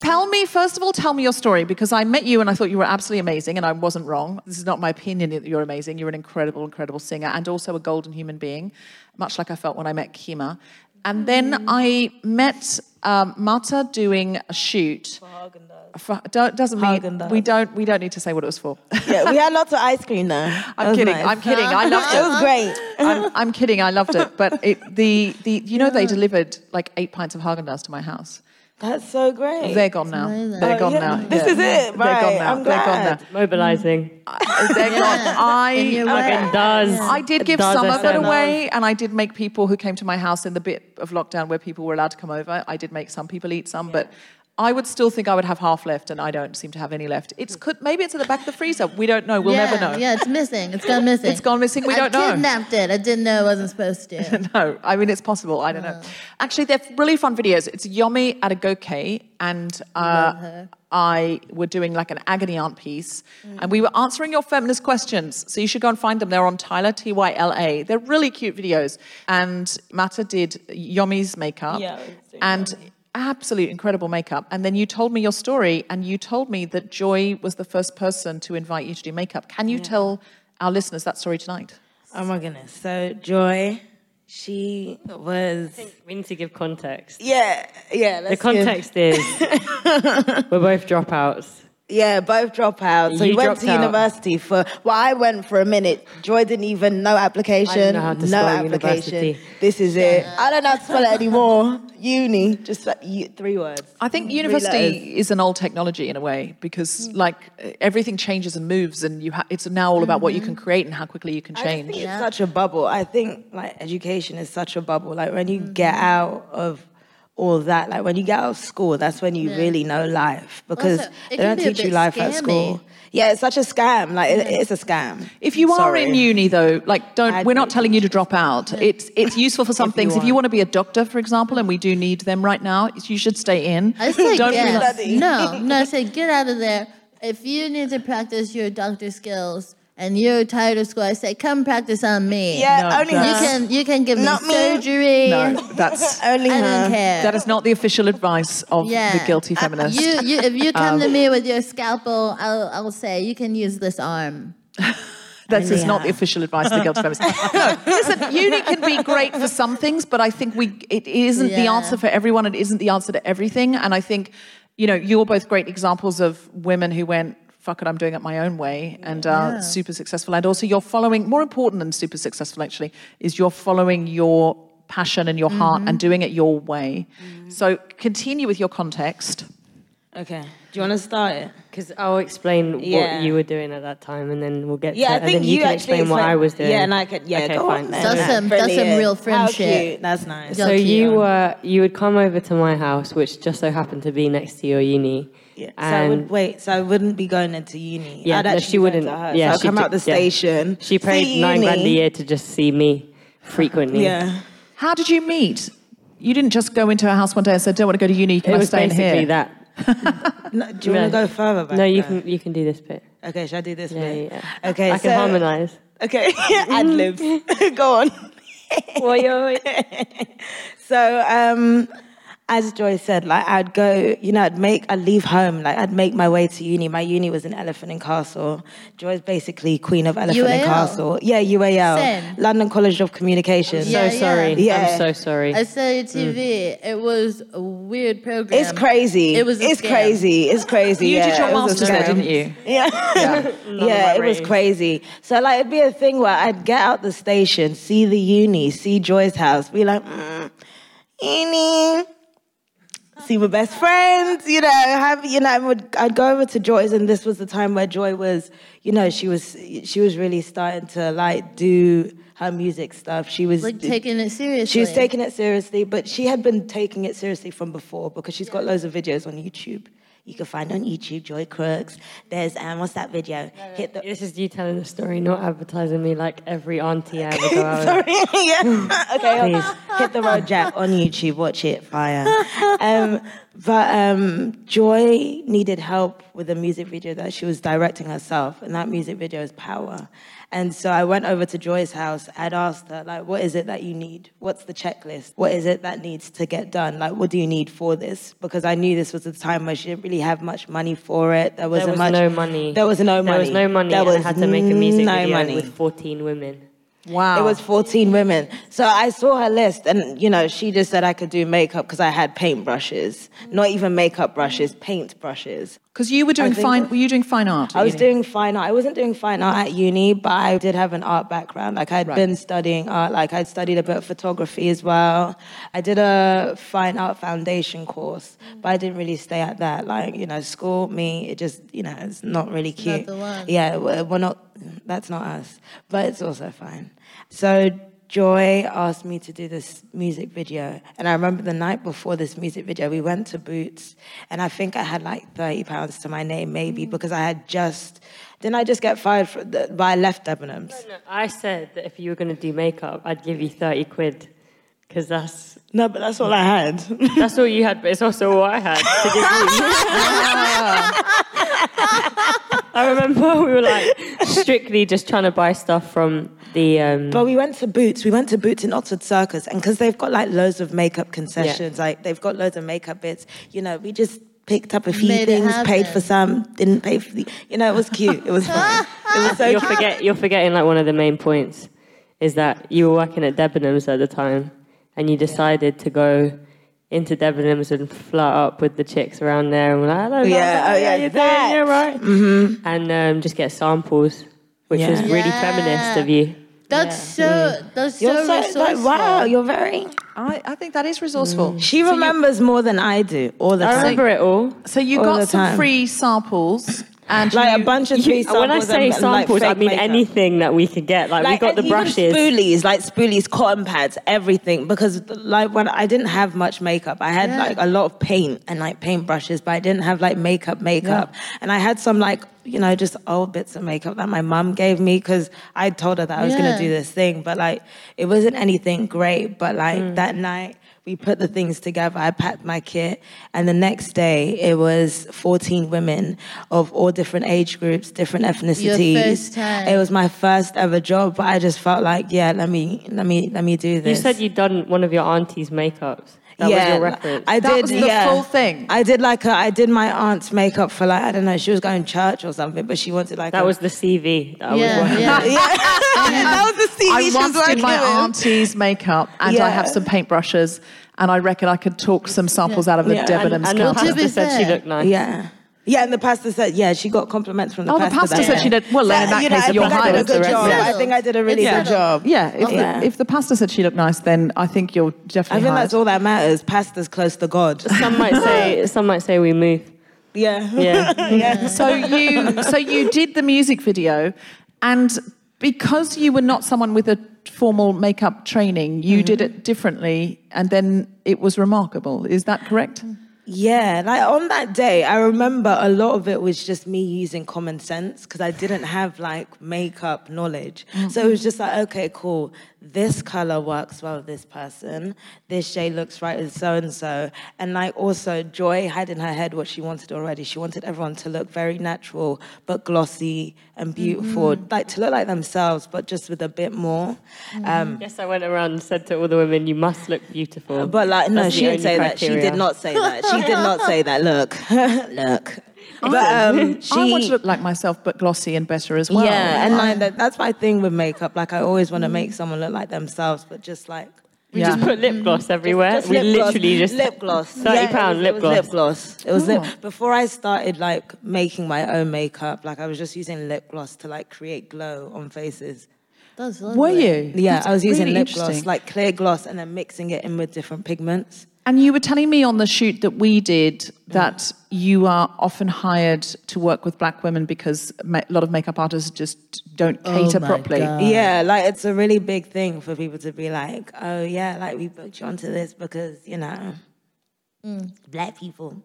Tell me, first of all, tell me your story because I met you and I thought you were absolutely amazing and I wasn't wrong. This is not my opinion that you're amazing. You're an incredible, incredible singer and also a golden human being, much like I felt when I met Kemah. And then I met um, Mata doing a shoot. For, don't, doesn't mean we don't we don't need to say what it was for. yeah, we had lots of ice cream. [laughs] That I'm kidding. nice. I'm kidding. I [laughs] loved it. It was great. I'm, I'm kidding. I loved it. But it, the the you know they [laughs] delivered like eight pints of Haagen Dazs to my house. That's so great. They're gone now. They're oh, gone yeah. now. This Yeah. is it, They're gone now. I'm They're gone glad. now. Mobilizing. Mm. They're gone. [laughs] I And you're. Fucking does. I did give Does some of it SM. away, and I did make people who came to my house in the bit of lockdown where people were allowed to come over. I did make some people eat some, but I would still think I would have half left, and I don't seem to have any left. It's could maybe it's at the back of the freezer. We don't know. We'll yeah, never know. Yeah, it's missing. It's gone [laughs] missing. It's gone missing. We I don't know. kidnapped it. I didn't know I wasn't supposed to. [laughs] No, I mean it's possible. I don't know. Actually, they're really fun videos. It's Yomi Adegoke and uh, I were doing like an agony aunt piece, and we were answering your feminist questions. So you should go and find them. They're on Tyla T Y L A. They're really cute videos. And Mata did Yomi's makeup, Yeah, I was doing and absolute incredible makeup. And then you told me your story, and you told me that Joy was the first person to invite you to do makeup. Can you tell our listeners that story tonight? Oh my goodness. So Joy, she was. We need to give context. Yeah, yeah. The let's give- context is [laughs] we're both dropouts. Yeah, both dropouts. So You you went to out. university for. Well, I went for a minute. Joy didn't even know application. I didn't know how to no spell application. university. This is it. I don't know how to spell it anymore. Uni, just like, three words. I think university is an old technology in a way because, like, everything changes and moves, and you ha- it's now all about what you can mm-hmm. create and how quickly you can I just change. think it's such a bubble. I think like education is such a bubble. Like when you mm-hmm. get out of all that, like when you get out of school, that's when you Yeah. really know life because Also, they don't be teach you bit life at school. Yeah, it's such a scam. Like it, it's a scam. If you are in uni, though, like, don't I'd we're not telling you to drop out. [laughs] It's it's useful for some If you things. If you want. want to be a doctor, for example, and we do need them right now, you should stay in. I say don't get, no, no. I [laughs] say get out of there. If you need to practice your doctor skills and you're tired of school, I say come practice on me. Yeah, No, only you her. can you can give me Not me. surgery. No, that's [laughs] Only I her. don't care. that is not the official advice of yeah. the guilty feminist. You, you, if you come Um, to me with your scalpel, I'll, I'll say you can use this arm. [laughs] That's is not the official advice of the guilty feminist. [laughs] No, listen, uni can be great for some things, but I think we it isn't the Yeah. answer for everyone. It isn't the answer to everything. And I think, you know, you're both great examples of women who went, fuck it, I'm doing it my own way and uh, are super successful. And also you're following, more important than super successful actually, is you're following your passion and your heart and mm-hmm. doing it your way. So continue with your context. Okay. Do you want to start it? Because I'll explain Yeah. what you were doing at that time, and then we'll get Yeah, to I and think then you, you can actually explain what I was doing. Yeah, and I could. Yeah, okay, go fine. on. Then. That's some- that's some Brilliant. real How friendship. cute. That's nice. Go So cute. you were you would come over to my house, which just so happened to be next to your uni. Yeah. So I would wait. So I wouldn't be going into uni. Yeah, I'd no, actually she wouldn't. to her. Yeah, so I'd she come d- out the yeah. station. she paid nine grand a year to just see me frequently. Yeah. How did you meet? You didn't just go into her house one day and said, don't want to go to uni, can It I was stay in basically here? that. [laughs] No, do you want to go further back? No, you there? can you can do this bit. Okay, should I do this Yeah, bit? yeah. yeah. Okay, I can harmonise. Okay, [laughs] ad libs. [laughs] go on. Well, So, um, as Joy said, like I'd go, you know, I'd make, I'd leave home, like I'd make my way to uni. My uni was in Elephant and Castle. Joy's basically queen of Elephant and Castle. Yeah, UAL, Same. London College of Communication. Yeah, so sorry. yeah. I'm so sorry. I saw your TV. It was a weird program. It's crazy. It was. A it's scam. crazy. It's crazy. You yeah, did your it was a master's there, scam. didn't you? Yeah. yeah, [laughs] it was crazy. So like it'd be a thing where I'd get out the station, see the uni, see Joy's house, be like, mm, uni. See my best friends, you know, have you know, I would I'd go over to Joy's and this was the time where Joy was, you know, she was she was really starting to like do her music stuff. She was Like taking it seriously. she was taking it seriously, but she had been taking it seriously from before because she's got loads of videos on YouTube. You can find on YouTube, Joy Crookes. There's um, what's that video? Hit the this is you telling the story, not advertising me like every auntie I ever go out. [laughs] Sorry, yeah. [laughs] okay, Please. hit the road jack on [laughs] YouTube. Watch it, fire. Um, but um, Joy needed help with a music video that she was directing herself, and that music video is Power. And so I went over to Joy's house. I'd asked her, like, what is it that you need? What's the checklist? What is it that needs to get done? Like, what do you need for this? Because I knew this was a time where she didn't really have much money for it. There wasn't was much. no money. There was no money. There was no money, There was I had to make a music no video money. with 14 women. Wow. It was 14 women. So I saw her list and, you know, she just said I could do makeup because I had paint brushes. Not even makeup brushes, paint brushes. Because you were doing fine. Were you doing fine art? I was uni? doing fine art. I wasn't doing fine art at uni, but I did have an art background. Like I'd Right. been studying art. Like I'd studied a bit of photography as well. I did a fine art foundation course, but I didn't really stay at that. Like you know, school me, it just you know, it's not really cute. one. Yeah, we're we're not. That's not us, but it's also fine. So. Joy asked me to do this music video. And I remember the night before this music video, we went to Boots, and I think I had like 30 pounds to my name, maybe, mm-hmm. because I had just, didn't I just get fired for the, by left Debenhams? No, I said that if you were going to do makeup, I'd give you 30 quid. Because that's, No, but that's all I had. that's all you had, but it's also all I had to give you. [laughs] [laughs] I remember we were like [laughs] strictly just trying to buy stuff from the. Um, But we went to Boots. We went to Boots in Oxford Circus, and because they've got like loads of makeup concessions, like they've got loads of makeup bits. You know, we just picked up a few Made things, paid for some, didn't pay for the. You know, it was cute. It was fun. it was so you're, cute. forget, you're forgetting like one of the main points is that you were working at Debenhams at the time and you decided to go into Debenhams and flirt up with the chicks around there and we're like, hello, Yeah, oh, yeah, you're that. Yeah, right. Mm-hmm. And um, just get samples, which was Yeah. really feminist of you. That's so. That's You're so, so resourceful. like, wow. You're very. I, I think that is resourceful. She remembers more than I do all the I time. remember it all. So you All got some time. free samples and like you, a bunch of free samples. when I say and, and, like, samples, I mean makeup. anything that we could get. Like, we got the brushes. spoolies, like spoolies, cotton pads, everything. Because like when I didn't have much makeup, I had like a lot of paint and like paint brushes, but I didn't have like makeup, makeup. And I had some like you know just old bits of makeup that my mum gave me because I told her that I was Yeah. gonna do this thing, but like it wasn't anything great. But like Mm. that night. We put the things together. I packed my kit, and the next day it was 14 women of all different age groups, different ethnicities. first time. It was my first ever job, but I just felt like, yeah, let me, let me, let me do this. You said you'd done one of your auntie's makeups. That yeah, was your reference. I That did. was the yeah. full thing? I did like a, I did my aunt's makeup for like I don't know. She was going to church or something, but she wanted like that a, was the CV that I was Yeah, working [laughs] yeah. that was the CV I she was once did working my with. auntie's makeup and I have some paintbrushes and I reckon I could talk some samples out of the Yeah. Debenhams And the catalog. to said she looked nice. Yeah. Yeah, and the pastor said, yeah, she got compliments from the pastor. Oh, the pastor. pastor said day. she did- well, then in that you know, case, I you're think I did a good job. rest- I think I did a really It's good job. Yeah, if, Yeah. The, if the pastor said she looked nice, then I think you're definitely. I definitely think hired. that's all that matters. Pastor's close to God. Some might say [laughs] some might say we move. Yeah. Yeah. [laughs] [laughs] So you so you did the music video, and because you were not someone with a formal makeup training, you did mm. it differently, and then it was remarkable. Is that correct? Mm. Yeah, like on that day, I remember a lot of it was just me using common sense because I didn't have like makeup knowledge. So it mm-hmm. was just like, okay, cool. This color works well with this person. This shade looks right with so and so. And like also, Joy had in her head what she wanted already. She wanted everyone to look very natural, but glossy and beautiful, like to look like themselves, but just with a bit more. Um, Yes, I went around and said to all the women, "You must look beautiful." but like, no, That's she didn't only say that. She did not say that. She did not say that. Look, [laughs] look. [laughs] But um, she, I want to look like myself, but glossy and better as well. yeah, and like that, that's my thing with makeup. Like, I always want to make someone look like themselves, but just like we Yeah. just put lip gloss everywhere. just we lip gloss. literally just lip gloss. [laughs] Thirty Yeah, it pound was- lip it was gloss. Lip gloss. It was lip. Before I started like making my own makeup, like I was just using lip gloss to like create glow on faces. That's lovely. Were you? Yeah, That's I was using really lip gloss, like clear gloss, and then mixing it in with different pigments. And you were telling me on the shoot that we did that you are often hired to work with black women because a lot of makeup artists just don't oh cater my properly. God. Yeah, like it's a really big thing for people to be like, oh yeah, like we booked you onto this because you know, mm. black people.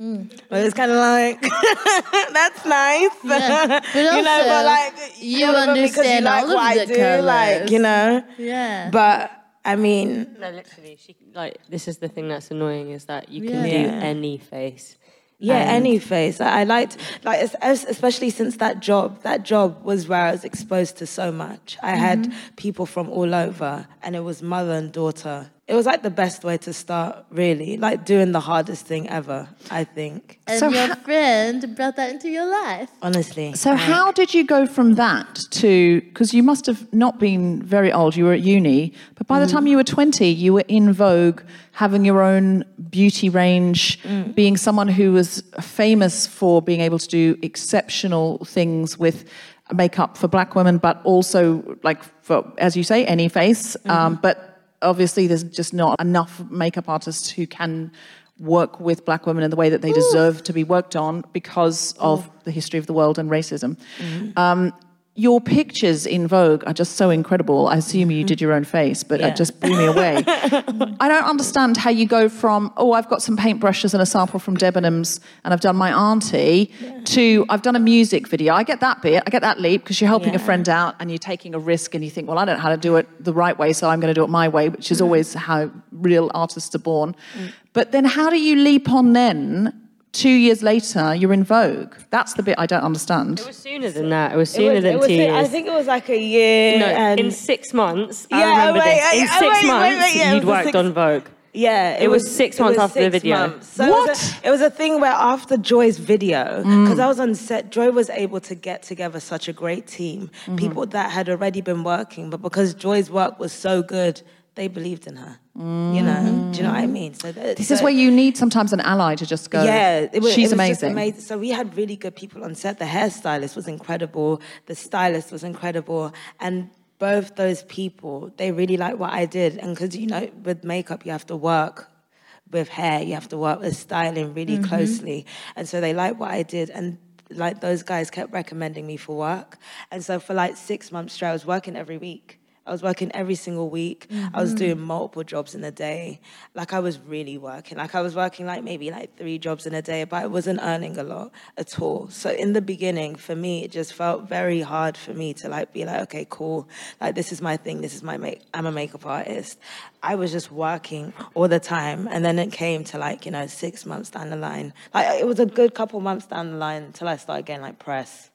Mm. But it's kind of like [laughs] that's nice, Yeah, [laughs] but you know. But like you love it because understand you like all of what I the do, like you know. Yeah. But I mean, No, literally, she like this is the thing that's annoying is that you can Yeah. do any face. Yeah, And- any face. I, I liked, like, es- es- especially since that job. That job was where I was exposed to so much. I had mm-hmm. people from all over, and it was mother and daughter it was like the best way to start, really. Like doing the hardest thing ever, I think. And So your ho- friend brought that into your life. Honestly. So like- how did you go from that to because you must have not been very old. You were at uni, but by the time mm. you were twenty, you were in vogue, having your own beauty range, mm. being someone who was famous for being able to do exceptional things with makeup for black women, but also like for as you say, any face. Um, mm-hmm. but obviously, there's just not enough makeup artists who can work with black women in the way that they deserve to be worked on because of the history of the world and racism. Um, your pictures in Vogue are just so incredible. I assume you did your own face, but Yeah. it just blew me away. [laughs] I don't understand how you go from, oh, I've got some paintbrushes and a sample from Debenhams and I've done my auntie, to I've done a music video. I get that bit, I get that leap because you're helping a friend out and you're taking a risk and you think, well, I don't know how to do it the right way, so I'm going to do it my way, which is mm. always how real artists are born. Mm. But then how do you leap on then? Two years later, you're in Vogue. That's the bit I don't understand. It was sooner than that. It was It sooner was- than it was- two years. I think it was like a year. no, and in six months. I Yeah, remember wait, this. In wait, six wait, wait, months, wait, yeah, it you'd was worked six- on Vogue. Yeah, It was six months after the video. months. So It was, a, it was a thing where after Joy's video, mm. because I was on set, Joy was able to get together such a great team, mm-hmm. people that had already been working, but because Joy's work was so good, they believed in her. You know, do you know what I mm. mean? So that, This so- is where you need sometimes an ally to just go. yeah, it was, she's it was amazing. amazing. So we had really good people on set. The hairstylist was incredible. The stylist was incredible, and both those people they really liked what I did. And because you know, with makeup, you have to work with hair, you have to work with styling really mm-hmm. closely, and so they liked what I did and. Like those guys kept recommending me for work, and so for like six months straight, I was working every week. I was working every single week. I was doing mm-hmm. multiple jobs in a day. Like I was really working. Like I was working like maybe like three jobs in a day, but I wasn't earning a lot at all. So in the beginning, for me, it just felt very hard for me to like be like, okay, cool. Like this is my thing. This is my make. I'm a makeup artist. I was just working all the time, and then it came to like you know six months down the line. Like it was a good couple months down the line until I started getting like press.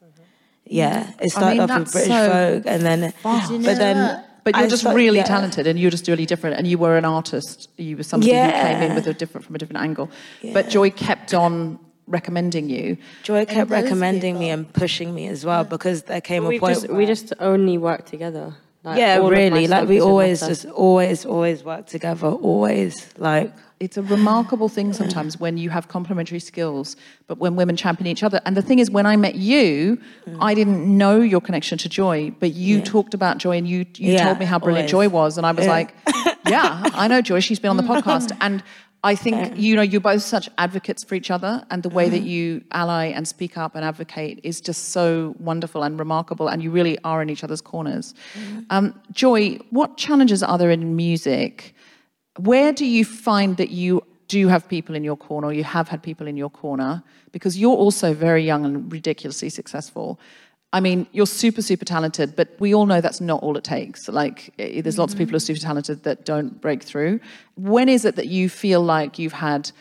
Yeah, mm. it started mean, off with British so Vogue, and then, you but then, that? But you're I just started- really yeah. talented, and you're just really different. And you were an artist. You were somebody who came in with a different from a different angle. But Joy kept on recommending you. Joy kept those recommending me and pushing me as well because there came a point. just, where- we just only worked together. Like, yeah, all of my really. Like we always just always always work together. Always like It's a remarkable thing sometimes when you have complementary skills, but when women champion each other. And the thing is, when I met you, I didn't know your connection to Joy, but you talked about Joy and you, you Yeah, told me how brilliant always. Joy was. And I was Yeah. like, yeah, I know Joy. She's been on the [laughs] podcast. And I think, you know, you're both such advocates for each other. And the way that you ally and speak up and advocate is just so wonderful and remarkable. And you really are in each other's corners. Um, Joy, what challenges are there in music? Where do you find that you do have people in your corner, or you have had people in your corner? Because you're also very young and ridiculously successful. I mean, you're super, super talented, but we all know that's not all it takes. Like, there's lots of people who are super talented that don't break through. When is it that you feel like you've had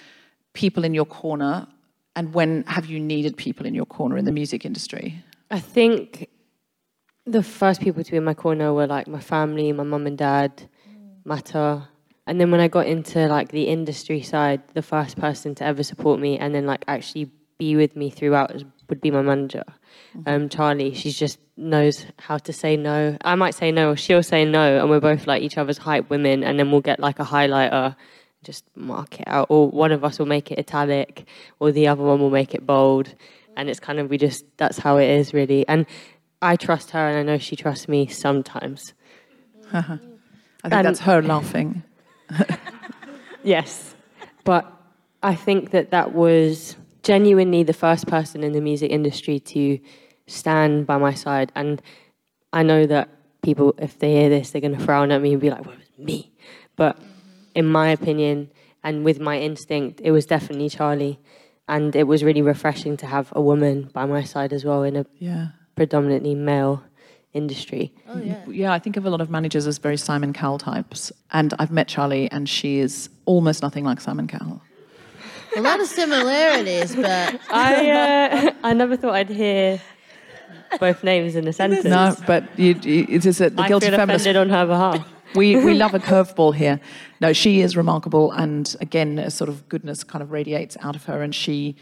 people in your corner, and when have you needed people in your corner in the music industry? I think the first people to be in my corner were like my family, my mum and dad, Mata. And then when I got into like the industry side, the first person to ever support me and then like actually be with me throughout would be my manager, um, Charlie. She just knows how to say no. I might say no, or she'll say no, and we're both like each other's hype women. And then we'll get like a highlighter, just mark it out, or one of us will make it italic, or the other one will make it bold. And it's kind of we just that's how it is really. And I trust her, and I know she trusts me sometimes. [laughs] I think And- that's her laughing. [laughs] Yes, but I think that that was genuinely the first person in the music industry to stand by my side. And I know that people, if they hear this, they're going to frown at me and be like, "Well, it was me." But in my opinion, and with my instinct, it was definitely Charlie. And it was really refreshing to have a woman by my side as well in a Yeah. predominantly male industry. Oh yeah. Yeah, I think of a lot of managers as very Simon Cowell types. And I've met Charlie, and she is almost nothing like Simon Cowell. A lot of similarities, but [laughs] I uh, I never thought I'd hear both names in a sentence. No, but you, you, it is a, the I guilty feel feminist. offended on her behalf. we, we love a curveball here. No, she is remarkable. And again, a sort of goodness kind of radiates out of her. And she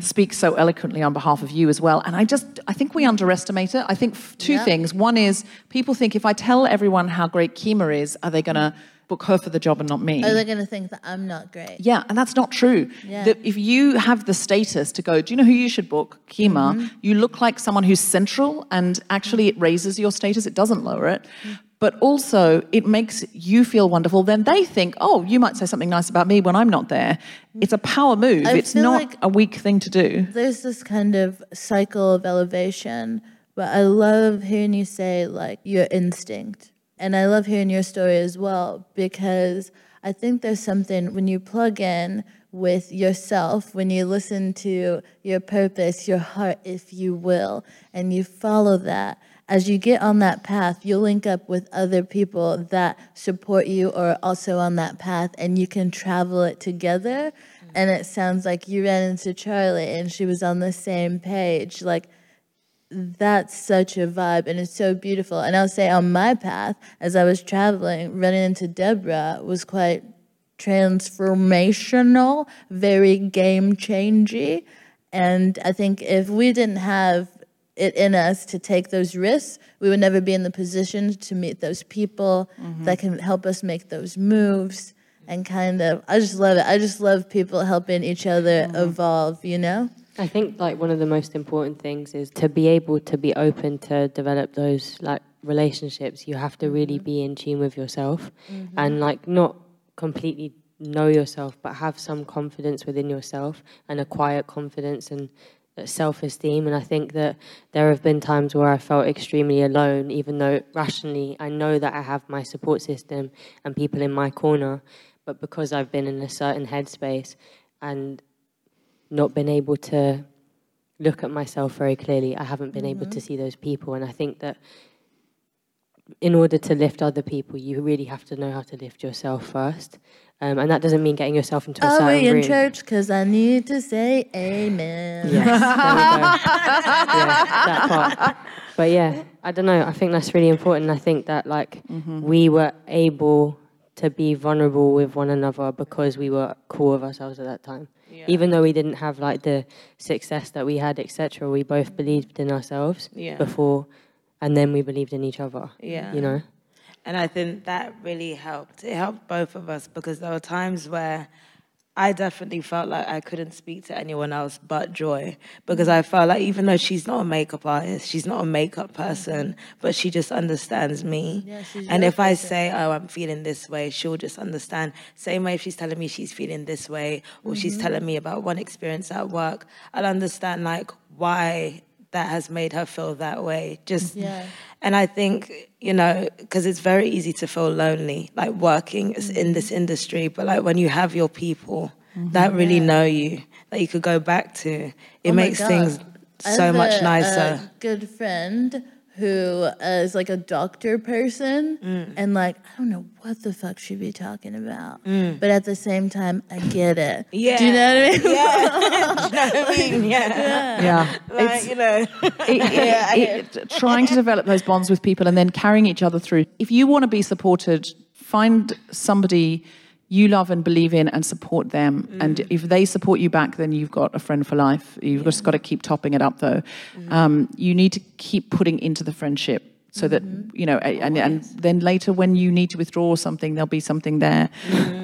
speaks so eloquently on behalf of you as well. And I just, I think we underestimate it. I think two Yeah. things. One is people think if I tell everyone how great Kemah is, are they going to book her for the job and not me? Are they going to think that I'm not great? Yeah, and that's not true. Yeah. That if you have the status to go, do you know who you should book? Kemah. Mm-hmm. You look like someone who's central, and actually it raises your status. It doesn't lower it. But also, it makes you feel wonderful. Then they think, oh, you might say something nice about me when I'm not there. It's a power move. I it's not like- a weak thing to do. There's this kind of cycle of elevation, but I love hearing you say like your instinct. And I love hearing your story as well because I think there's something when you plug in with yourself, when you listen to your purpose, your heart, if you will, and you follow that. As you get on that path, you'll link up with other people that support you or also on that path, and you can travel it together. Mm. And it sounds like you ran into Charlie and she was on the same page. Like, that's such a vibe and it's so beautiful. And I'll say on my path, as I was traveling, running into Deborah was quite transformational, very game changing. And I think if we didn't have it in us to take those risks, we would never be in the position to meet those people mm-hmm. that can help us make those moves. And kind of, I just love it. I just love people helping each other mm-hmm. evolve, you know? I think like one of the most important things is to be able to be open to develop those like relationships. You have to really mm-hmm. be in tune with yourself and like not completely know yourself, but have some confidence within yourself and a quiet confidence and self esteem. And I think that there have been times where I felt extremely alone, even though rationally I know that I have my support system and people in my corner. But because I've been in a certain headspace and not been able to look at myself very clearly. I haven't been able mm-hmm. to see those people. And I think that in order to lift other people, you really have to know how to lift yourself first. Um, and that doesn't mean getting yourself into a Are certain we in room. church? Because I need to say amen. Yes, there we go. [laughs] yeah, that part. But yeah, I don't know. I think that's really important. I think that like we were able to be vulnerable with one another because we were cool with ourselves at that time. Yeah. Even though we didn't have like the success that we had, etc., we both believed in ourselves Yeah. before, and then we believed in each other. Yeah. you know. And I think that really helped. It helped both of us because there were times where I definitely felt like I couldn't speak to anyone else but Joy because I felt like even though she's not a makeup artist, she's not a makeup person, but she just understands me. Yeah, she's and if I say, "Oh, I'm feeling this way," she'll just understand. Same way if she's telling me she's feeling this way, or she's Mm-hmm. telling me about one experience at work, I'll understand like why that has made her feel that way. Just Yeah. and I think, you know, because it's very easy to feel lonely, like working in this industry, but like when you have your people that really know you, that you could go back to, it Oh makes things so much nicer. A good friend who uh, like a doctor person, Mm. and like I don't know what the fuck she'd be talking about, but at the same time, I get it. Mm. yeah. Do you know what I mean? Yeah. [laughs] Do you know what I [laughs] mean? Yeah. Yeah. Like, you know. it, it, [laughs] it- trying to develop those bonds with people and then carrying each other through. If you want to be supported, find somebody you love and believe in and support them. And if they support you back, then you've got a friend for life. You've just got to keep topping it up, though. Um, you need to keep putting into the friendship. So that you know, and and then later when you need to withdraw something, there'll be something there.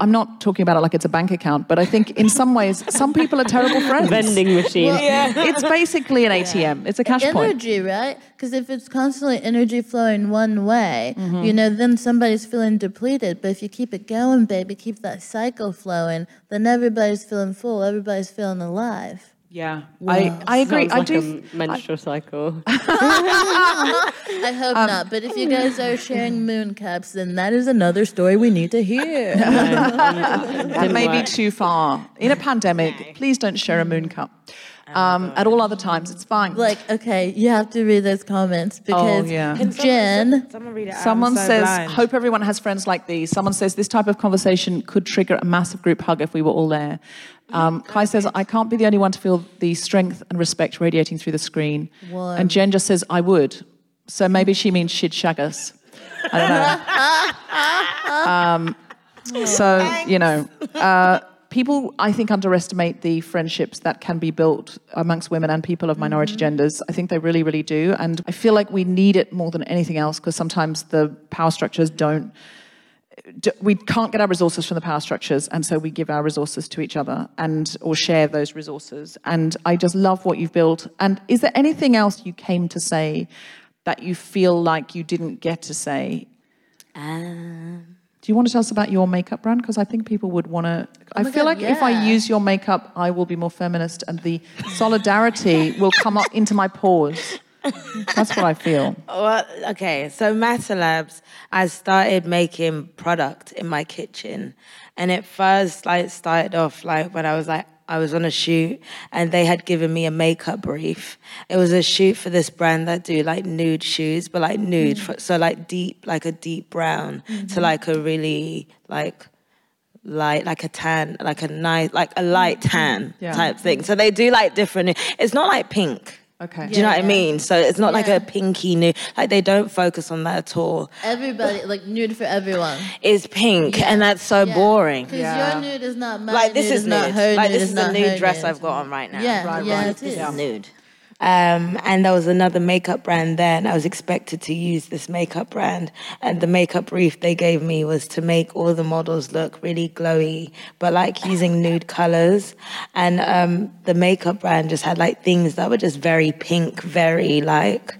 I'm not talking about it like it's a bank account, but I think in some ways, some people are terrible [laughs] friends. Vending machine. It's basically an ATM. It's a cash point. energy, right? Because if it's constantly energy flowing one way, Mm-hmm. you know, then somebody's feeling depleted. But if you keep it going, baby, keep that cycle flowing, then everybody's feeling full, everybody's feeling alive. Yeah, I, I agree. Sounds I like do. a menstrual cycle. [laughs] I hope Um, not. But if you guys are sharing moon cups, then that is another story we need to hear. [laughs] that may be too far. In a pandemic, please don't share a moon cup. Um, at all other times, it's fine. like, okay, you have to read those comments because yeah. Jen. Someone read it out. Someone so says, blind. hope everyone has friends like these. Someone says, this type of conversation could trigger a massive group hug if we were all there. Um, Kai says, I can't be the only one to feel the strength and respect radiating through the screen. Warm. And Jen just says, I would. So maybe she means she'd shag us. I don't know. [laughs] Um, so you know, uh, people I think underestimate the friendships that can be built amongst women and people of minority Mm-hmm. genders. I think they really, really do, and I feel like we need it more than anything else because sometimes the power structures don't. We can't get our resources from the power structures, and so we give our resources to each other and or share those resources. And I just love what you've built. And is there anything else you came to say that you feel like you didn't get to say do you want to tell us about your makeup brand? Because I think people would want to. Oh I feel God, like if I use your makeup, I will be more feminist, and the solidarity will come up into my pores. That's what I feel. Well, okay, so Mata Labs, I started making product in my kitchen, and it first like started off like when I was like I was on a shoot, and they had given me a makeup brief. It was a shoot for this brand that do like nude shoes, but like nude, Mm. so like deep, like a deep brown Mm-hmm. to like a really like light, like a tan, like a nice, like a light tan Yeah. type thing. So they do like different. It's not like pink. Okay. Do you know what I Yeah. mean? So it's not like a pinky nude. Like they don't focus on that at all. Everybody, like nude for everyone. It's pink, and that's so Yeah. boring. Because Yeah. your nude is not my Like this nude, is not nude. her Like nude, this is is the nude dress nude. I've got on right now. Yeah, Right, yeah, right. it This is. is nude. Um, and there was another makeup brand there, and I was expected to use this makeup brand. And the makeup brief they gave me was to make all the models look really glowy, but like using nude colors. And um, the makeup brand just had like things that were just very pink, very like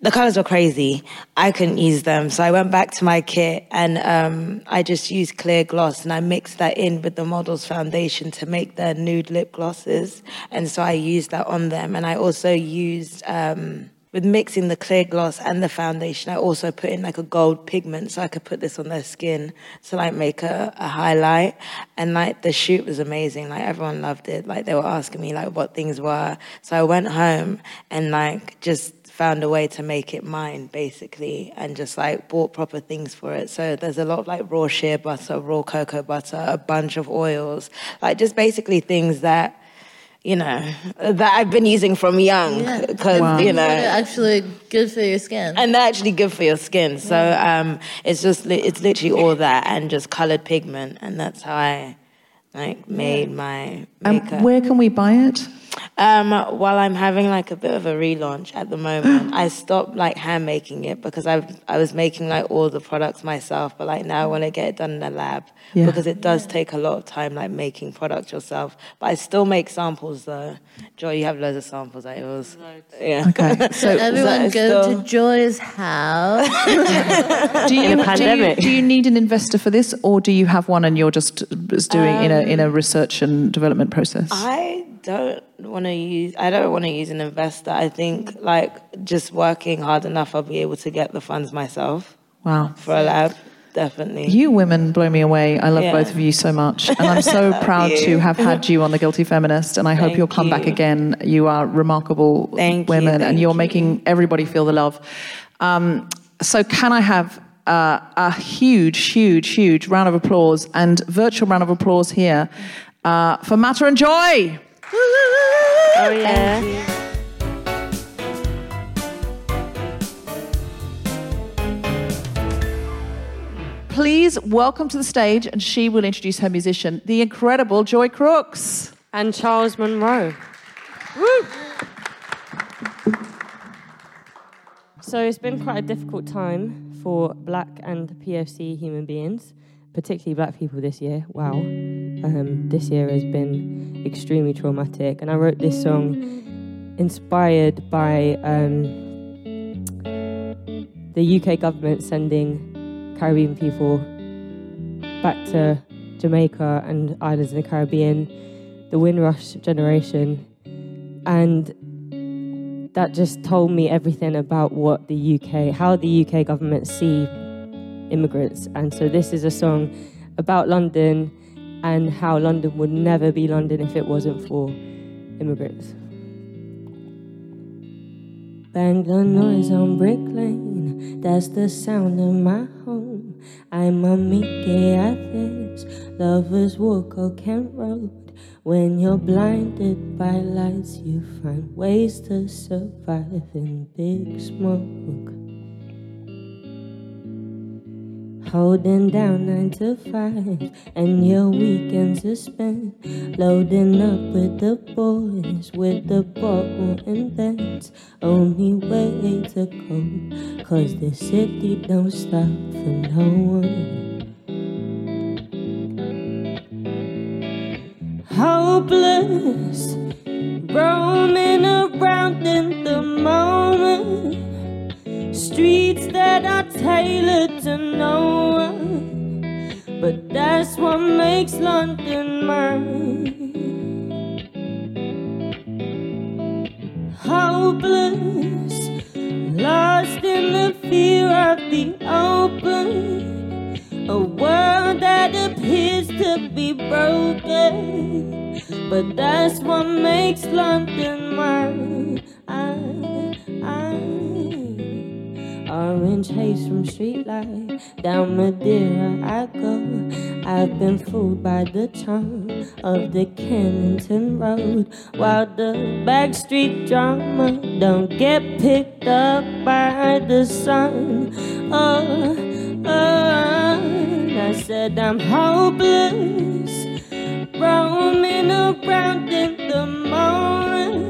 the colors were crazy. I couldn't use them. So I went back to my kit and um, I just used clear gloss and I mixed that in with the model's foundation to make their nude lip glosses. And so I used that on them. And I also used, um, with mixing the clear gloss and the foundation, I also put in like a gold pigment so I could put this on their skin to like make a, a highlight. And like the shoot was amazing. Like everyone loved it. Like they were asking me like what things were. So I went home and like just found a way to make it mine basically and just like bought proper things for it. So there's a lot of like raw shea butter raw cocoa butter a bunch of oils like just basically things that you know that i've been using from young Yeah. because you know. They're actually good for your skin. and they're actually good for your skin. So um it's just li- it's literally all that and just colored pigment and that's how i like made my makeup. And where can we buy it? Um, while I'm having like a bit of a relaunch at the moment, [gasps] I stopped like hand making it because I I was making like all the products myself, but like now I want to get it done in the lab Yeah. because it does take a lot of time like making products yourself. But I still make samples though. Joy, you have loads of samples at yours. Yeah. Okay. [laughs] So Everyone So go still- to Joy's house. [laughs] do you, In a do you do you need an investor for this, or do you have one and you're just just doing in a in a research and development process? I don't want to use. I don't want to use an investor. I think like just working hard enough, I'll be able to get the funds myself wow. for a lab. Definitely. You women blow me away. I love Yeah. both of you so much. And I'm so [laughs] proud to have had you on The Guilty Feminist. And I hope Thank you'll come back again. You are remarkable Thank you, women and you're you. making everybody feel the love. Um, so, can I have uh, a huge, huge, huge round of applause and virtual round of applause here uh, for Mata and Joy? Oh yeah. Please welcome to the stage, and she will introduce her musician, the incredible Joy Crookes. And Charles Monroe. Woo! So it's been quite a difficult time for black and POC human beings, particularly black people this year. Wow. Um, this year has been extremely traumatic. And I wrote this song inspired by um, the UK government sending Caribbean people back to Jamaica and islands in the Caribbean, the Windrush generation. And that just told me everything about what the UK, how the UK government see immigrants. And so this is a song about London and how London would never be London if it wasn't for immigrants. Bang the noise on Brick Lane, that's the sound of my home. I'm a Mickey at this lovers walk or Kent Road. When you're blinded by lights, you find ways to survive in big smoke. Holding down nine to five, and your weekends are spent loading up with the boys, with the bottle, and that's only way to go. Cause the city don't stop for no one. Hopeless, roaming around in the moment. Streets that are tailored to no one, but that's what makes London mine. Hopeless, lost in the fear of the open, a world that appears to be broken, but that's what makes London mine. Orange haze from streetlight down Madeira I go. I've been fooled by the charm of the Kennington Road, while the backstreet drama don't get picked up by the sun. Oh, oh, I said I'm hopeless, roaming around in the morning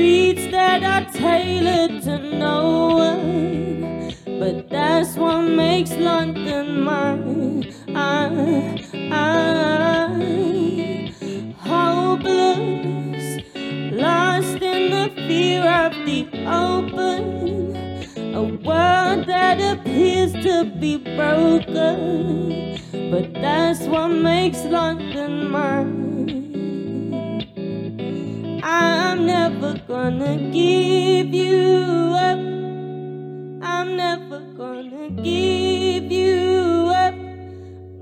streets that are tailored to no one. But that's what makes London mine. I, I, hopeless, lost in the fear of the open. A world that appears to be broken. But that's what makes London mine. I'm never gonna give you up. I'm never gonna give you up.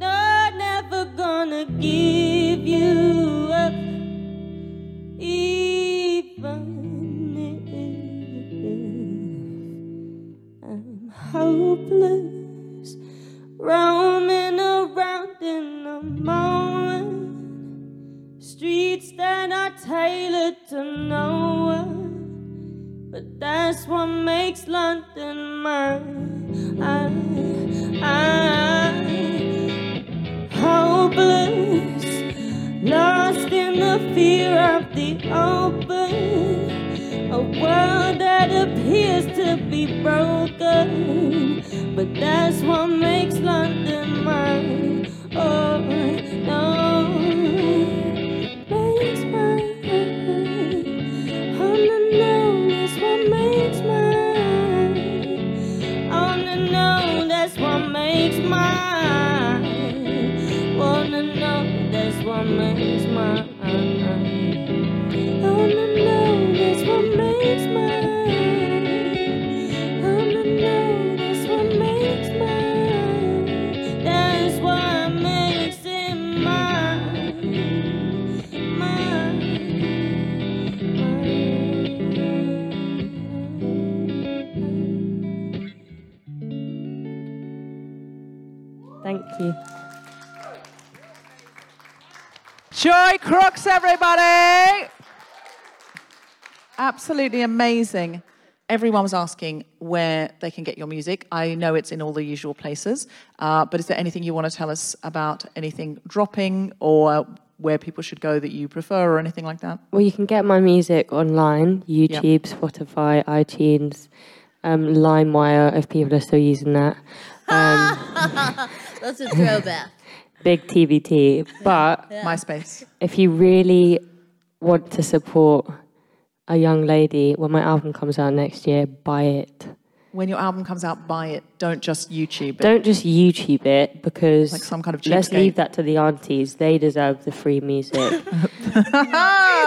No, never gonna give you up. Even if I'm hopeless, roaming around in the moment. Streets that are tailored to no one, but that's what makes London mine. I, I, hopeless, lost in the fear of the open, a world that appears to be broken, but that's what makes London mine. Oh no. What makes mine. Oh no, no, that's what makes mine. Joy Crookes, everybody! Absolutely amazing. Everyone was asking where they can get your music. I know it's in all the usual places, uh, but is there anything you want to tell us about anything dropping or where people should go that you prefer or anything like that? Well, you can get my music online YouTube, Spotify, iTunes, um, LimeWire, if people are still using that. Um, [laughs] That's a throwback. Big TBT. But MySpace. if you really want to support a young lady, when my album comes out next year, buy it. When your album comes out, buy it. Don't just YouTube it. Don't just YouTube it because Like some kind of let's leave that to the aunties. They deserve the free music. [laughs]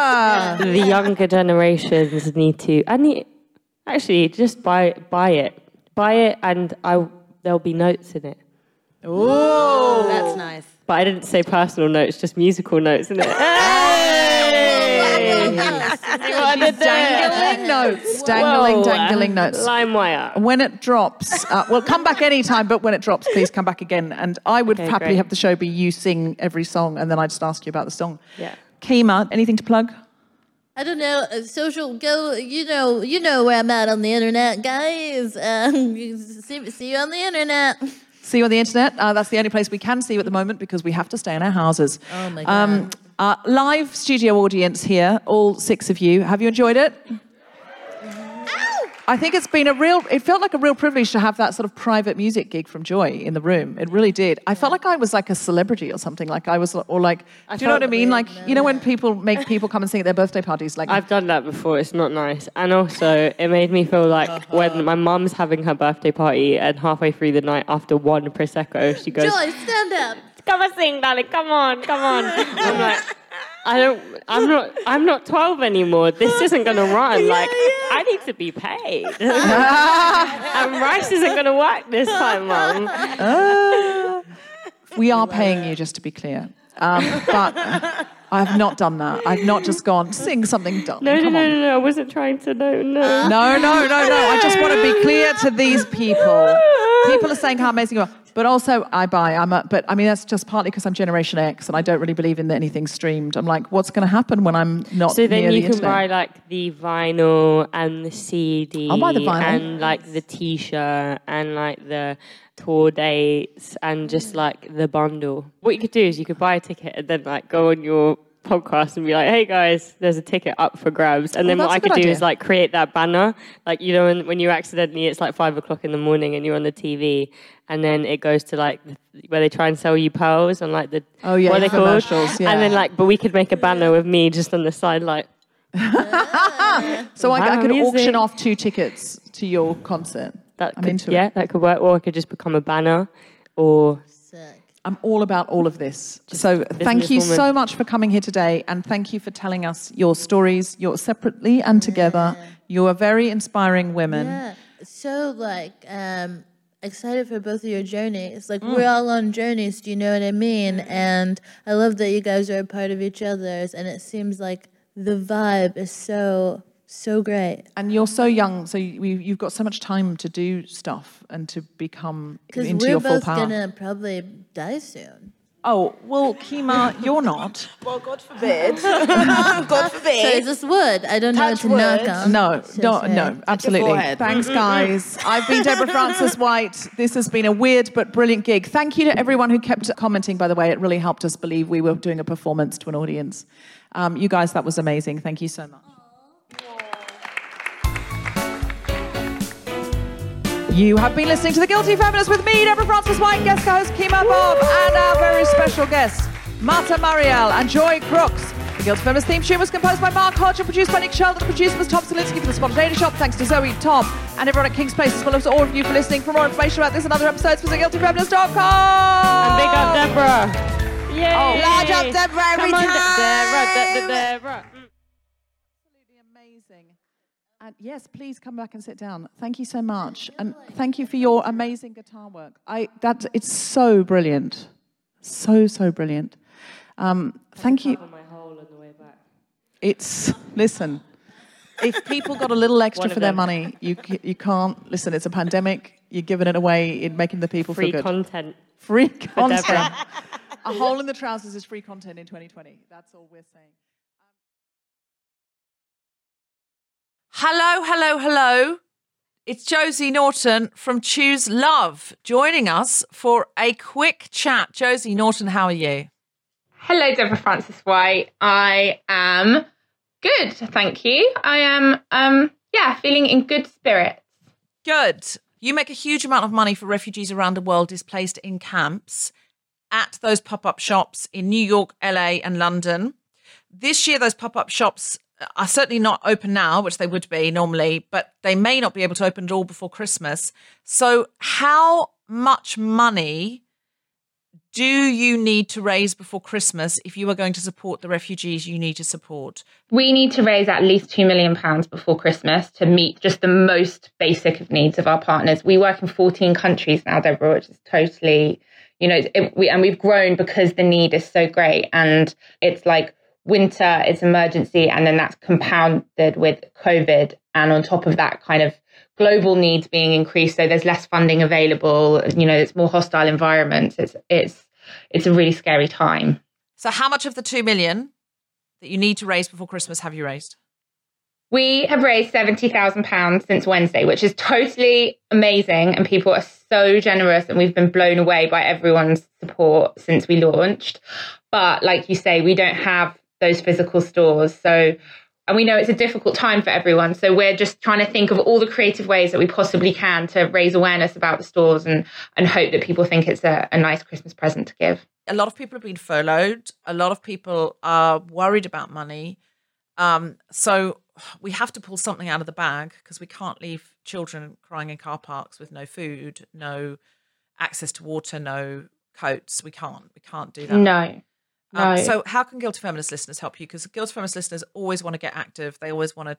The younger generations need to. And the, actually, just buy buy it, buy it, and I there'll be notes in it. Ooh. That's nice. But I didn't say personal notes, just musical notes in it. She's dangling notes, dangling, Whoa, dangling uh, notes. LimeWire. When it drops, uh, well, come back anytime, but when it drops, please come back again. And I would Okay, happily great. have the show be you sing every song, and then I just ask you about the song. Yeah. Kemah, anything to plug? I don't know. uh, Social go. You know. You know where I'm at on the internet, guys. Um, you [laughs] see, see you on the internet. See you on the internet. Uh, that's the only place we can see you at the moment because we have to stay in our houses. Oh my Um, God. uh, live studio audience here, all six of you. Have you enjoyed it? I think it's been a real, it felt like a real privilege to have that sort of private music gig from Joy in the room. It really did. I felt like I was like a celebrity or something. Like I was, or like, do you know what I mean? Like, you know, when people make people come and sing at their birthday parties, like, I've done that before. It's not nice. And also, it made me feel like Uh-huh. when my mum's having her birthday party, and halfway through the night, after one prosecco, she goes, Joy, stand up. "Come and sing, darling. Come on, come on." [laughs] I'm like, I don't. I'm not. I'm not 12 anymore. This isn't gonna [laughs] run. Like, I need to be paid. [laughs] and rice isn't gonna work this time, mum. Uh, we are paying you, just to be clear. Um, but I have not done that. I've not just gone, sing something dumb. No, no, no, no, no. I wasn't trying to. No, no. No, no, no, no. I just want to be clear to these people. [laughs] People are saying how amazing you are. But also, I buy. I'm a, but I mean, that's just partly because I'm Generation X and I don't really believe in anything streamed. I'm like, what's going to happen when I'm not So then you the can internet? buy like the vinyl and the CD. I'll buy the vinyl. And like the T-shirt and like the tour dates and just like the bundle. What you could do is you could buy a ticket and then like go on your podcast and be like, hey guys, there's a ticket up for grabs. And Oh, then what I could good do idea. is like create that banner. Like, you know, when, when you accidentally, it's like five o'clock in the morning and you're on the TV and then it goes to like where they try and sell you pearls and like the, Oh, yeah, what they called? commercials, yeah. And then like, but we could make a banner with me just on the side like, [laughs] So I, I could auction off two tickets to your concert. That I'm could, into yeah, that could work. Or it could just become a banner. Or I'm all about all of this. So thank you so much for coming here today, and thank you for telling us your stories, your separately and together. You are very inspiring women. Yeah. So like um excited for both of your journeys. Like Mm. we're all on journeys, do you know what I mean? And I love that you guys are a part of each other's and it seems like the vibe is so so great. And you're so young, so you, you've got so much time to do stuff and to become Because into we're your full both power. gonna probably die soon. Oh well, Kemah, you're not. [laughs] Well, God forbid. [laughs] God So forbid. it's just wood. I don't know what Touch to knock on. No, no, no, absolutely. Thanks, guys. I've been Deborah [laughs] Frances-White. This has been a weird but brilliant gig. Thank you to everyone who kept commenting, by the way. It really helped us believe we were doing a performance to an audience. Um, you guys, that was amazing. Thank you so much. You have been listening to The Guilty Feminist with me, Deborah Frances-White, guest co-host Kemah Bob, and our very special guests, Mata Marielle and Joy Crookes. The Guilty Feminist theme tune was composed by Mark Hodge and produced by Nick Sheldon. The producer was Tom Salinsky for the Spontaneity Shop. Thanks to Zoe, Tom, and everyone at Kings Place, as well as all of you for listening. For more information about this and other episodes, visit guiltyfeminist.com. and big up Deborah. Yay! Oh, large up Deborah every Come on, De- time. Deborah, De- De- Deborah. And yes, please come back and sit down. Thank you so much, and thank you for your amazing guitar work. I that it's so brilliant, so so brilliant. Um, thank you. My hole on the way back. It's listen. If people got a little [laughs] extra for their them. money, you you can't listen. It's a pandemic. You're giving it away in making the people Free feel good. content. free content. A hole in the trousers is free content in 2020. That's all we're saying. Hello, hello, hello. It's Josie Naughton from Choose Love joining us for a quick chat. Josie Naughton, how are you? Hello, Deborah Frances-White. I am good, thank you. I am, um, yeah, feeling in good spirits. Good. You make a huge amount of money for refugees around the world displaced in camps at those pop up shops in New York, LA, and London. This year, those pop up shops are certainly not open now, which they would be normally, but they may not be able to open at all before Christmas. So, how much money do you need to raise before Christmas if you are going to support the refugees you need to support? We need to raise at least £2 million before Christmas to meet just the most basic of needs of our partners. We work in 14 countries now, Deborah, which is totally, you know, it, we, and we've grown because the need is so great. And it's like winter, it's emergency, and then that's compounded with COVID. And on top of that, kind of global needs being increased. So there's less funding available, you know, it's more hostile environments. It's, it's, it's a really scary time. So, how much of the 2 million that you need to raise before Christmas have you raised? We have raised £70,000 since Wednesday, which is totally amazing. And people are so generous, and we've been blown away by everyone's support since we launched. But like you say, we don't have those physical stores. So, and we know it's a difficult time for everyone. So we're just trying to think of all the creative ways that we possibly can to raise awareness about the stores and, and hope that people think it's a, a nice Christmas present to give. A lot of people have been furloughed. A lot of people are worried about money. Um, so we have to pull something out of the bag because we can't leave children crying in car parks with no food, no access to water, no coats. We can't. We can't do that. No. Um, so, how can Guilty Feminist listeners help you? Because Guilty Feminist listeners always want to get active. They always want to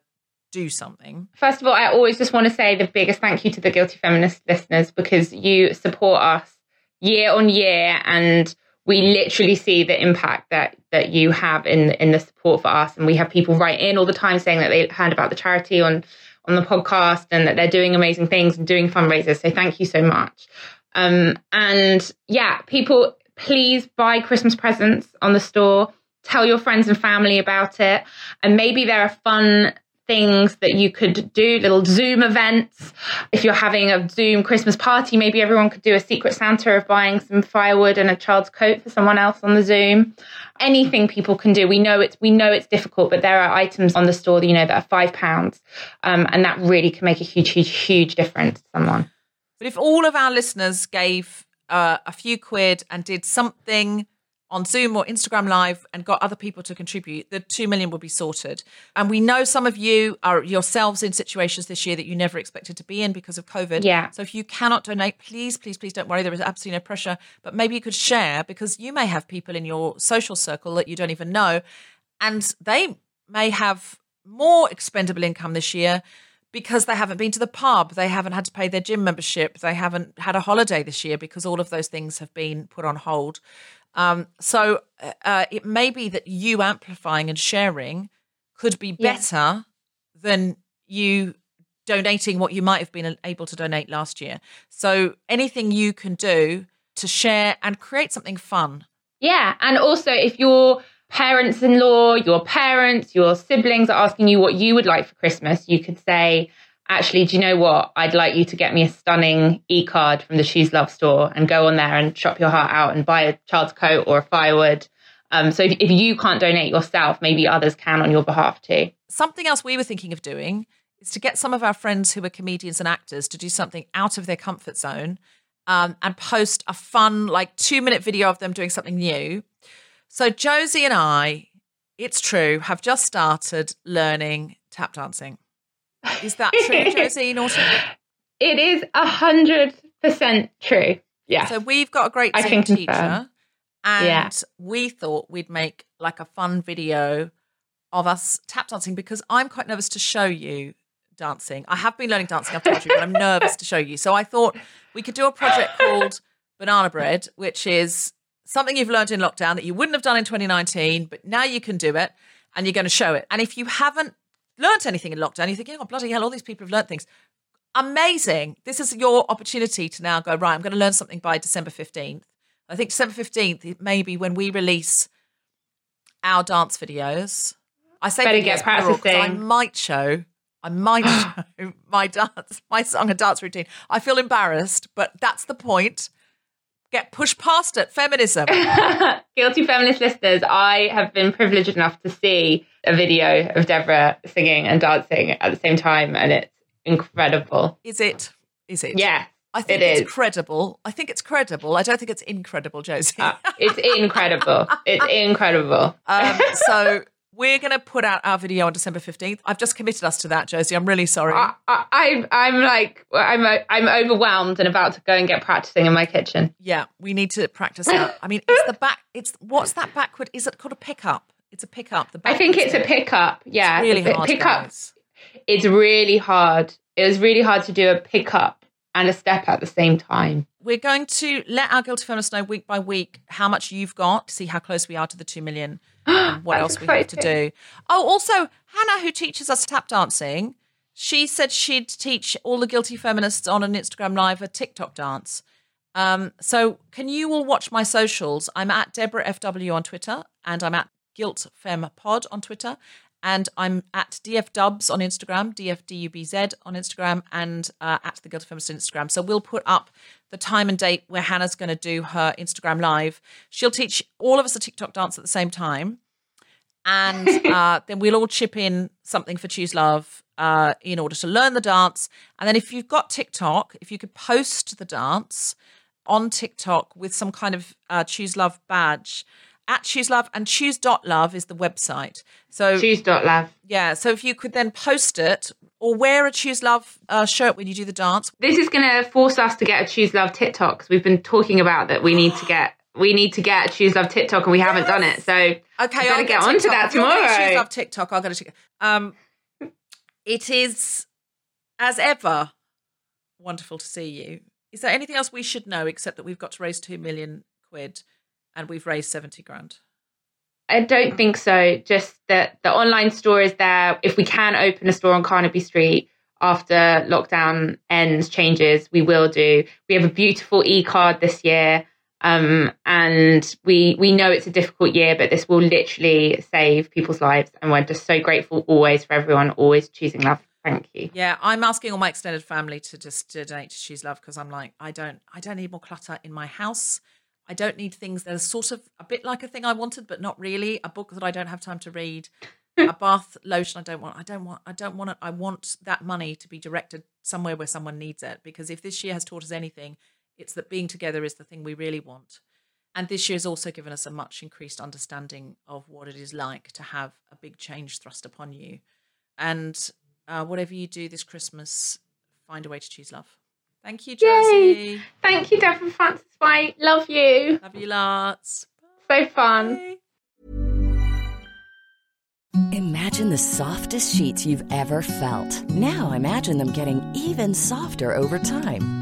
do something. First of all, I always just want to say the biggest thank you to the Guilty Feminist listeners because you support us year on year and we literally see the impact that that you have in in the support for us and we have people write in all the time saying that they heard about the charity on on the podcast and that they're doing amazing things and doing fundraisers so thank you so much um and yeah people please buy christmas presents on the store tell your friends and family about it and maybe there are fun things that you could do, little Zoom events. If you're having a Zoom Christmas party, maybe everyone could do a secret Santa of buying some firewood and a child's coat for someone else on the Zoom. Anything people can do. We know it's we know it's difficult, but there are items on the store that you know that are five pounds, um, and that really can make a huge, huge, huge difference to someone. But if all of our listeners gave uh, a few quid and did something on Zoom or Instagram Live and got other people to contribute, the two million would be sorted. And we know some of you are yourselves in situations this year that you never expected to be in because of COVID. Yeah. So if you cannot donate, please, please, please don't worry. There is absolutely no pressure. But maybe you could share because you may have people in your social circle that you don't even know, and they may have more expendable income this year because they haven't been to the pub, they haven't had to pay their gym membership, they haven't had a holiday this year because all of those things have been put on hold. Um, so uh, it may be that you amplifying and sharing could be Yeah. better than you donating what you might have been able to donate last year. So anything you can do to share and create something fun. Yeah. And also, if your parents in law, your parents, your siblings are asking you what you would like for Christmas, you could say, actually, do you know what? I'd like you to get me a stunning e card from the Choose Love store and go on there and shop your heart out and buy a child's coat or a firewood. Um, so if, if you can't donate yourself, maybe others can on your behalf too. Something else we were thinking of doing is to get some of our friends who are comedians and actors to do something out of their comfort zone um, and post a fun, like two minute video of them doing something new. So Josie and I, it's true, have just started learning tap dancing. Is that true, [laughs] Josie Naughton? It is a hundred percent true. Yeah. So we've got a great teacher, confirm. and Yeah. we thought we'd make like a fun video of us tap dancing because I'm quite nervous to show you dancing. I have been learning dancing, I've told you, but I'm nervous to show you. So I thought we could do a project called Banana Bread, which is something you've learned in lockdown that you wouldn't have done in 2019, but now you can do it and you're going to show it. And if you haven't learnt anything in lockdown, you're thinking, oh, bloody hell, all these people have learnt things. Amazing. This is your opportunity to now go, right, I'm going to learn something by December 15th. I think December 15th, maybe when we release our dance videos. I say Better get 'cause I might show, I might [sighs] show my dance, my song and dance routine. I feel embarrassed, but that's the point. Get pushed past it. Feminism. [laughs] Guilty feminist listeners, I have been privileged enough to see a video of Deborah singing and dancing at the same time, and it's incredible. Is it? Is it? Yeah, I think it it's is. credible. I think it's credible. I don't think it's incredible, Josie. It's incredible. [laughs] it's incredible. Um, so we're going to put out our video on December 15th. I've just committed us to that, Josie. I'm really sorry. I, I, I'm like, I'm, I'm overwhelmed and about to go and get practicing in my kitchen. yeah, we need to practice that. I mean, it's the back. It's what's that backward? Is it called a pickup? It's a pickup. The I think it's a pickup. Yeah, It's really hard, Pickup. It's really hard. It was really hard to do a pickup and a step at the same time. We're going to let our guilty feminists know week by week how much you've got, see how close we are to the two million, and [gasps] what else we have to do. Oh, also Hannah, who teaches us tap dancing, she said she'd teach all the guilty feminists on an Instagram live a TikTok dance. Um, so can you all watch my socials? I'm at Deborah FW on Twitter and I'm at Guilt Fem Pod on Twitter. And I'm at DFDubs on Instagram, DFDUBZ on Instagram, and uh, at the Guilty Feminist on Instagram. So we'll put up the time and date where Hannah's going to do her Instagram live. She'll teach all of us a TikTok dance at the same time. And [laughs] uh, then we'll all chip in something for Choose Love uh, in order to learn the dance. And then if you've got TikTok, if you could post the dance on TikTok with some kind of uh, Choose Love badge at Choose Love and choose dot love is the website. So choose dot love. Yeah. So if you could then post it or wear a Choose Love uh, shirt when you do the dance. This is going to force us to get a Choose Love TikTok because we've been talking about that we need to get we need to get a Choose Love TikTok and we haven't done it. So Okay, I I'll better get TikTok. onto that tomorrow. Choose Love TikTok. I'll get TikTok. Um, it is as ever wonderful to see you. Is there anything else we should know except that we've got to raise two million quid and we've raised seventy grand? I don't think so. Just that the online store is there. If we can open a store on Carnaby Street after lockdown ends, changes, we will do. We have a beautiful e card this year. Um, and we we know it's a difficult year, but this will literally save people's lives. And we're just so grateful always for everyone always choosing love. Thank you. Yeah, I'm asking all my extended family to just to donate to Choose Love because I'm like, I don't, I don't need more clutter in my house. I don't need things that are sort of a bit like a thing I wanted, but not really. A book that I don't have time to read, [laughs] a bath lotion I don't want. I don't want. I don't want it. I want that money to be directed somewhere where someone needs it. Because if this year has taught us anything, it's that being together is the thing we really want. And this year has also given us a much increased understanding of what it is like to have a big change thrust upon you. And uh, whatever you do this Christmas, find a way to choose love. Thank you, Yay. Josie. Thank you, Devon Francis White. Love you. Love you lots. So fun. Imagine the softest sheets you've ever felt. Now imagine them getting even softer over time.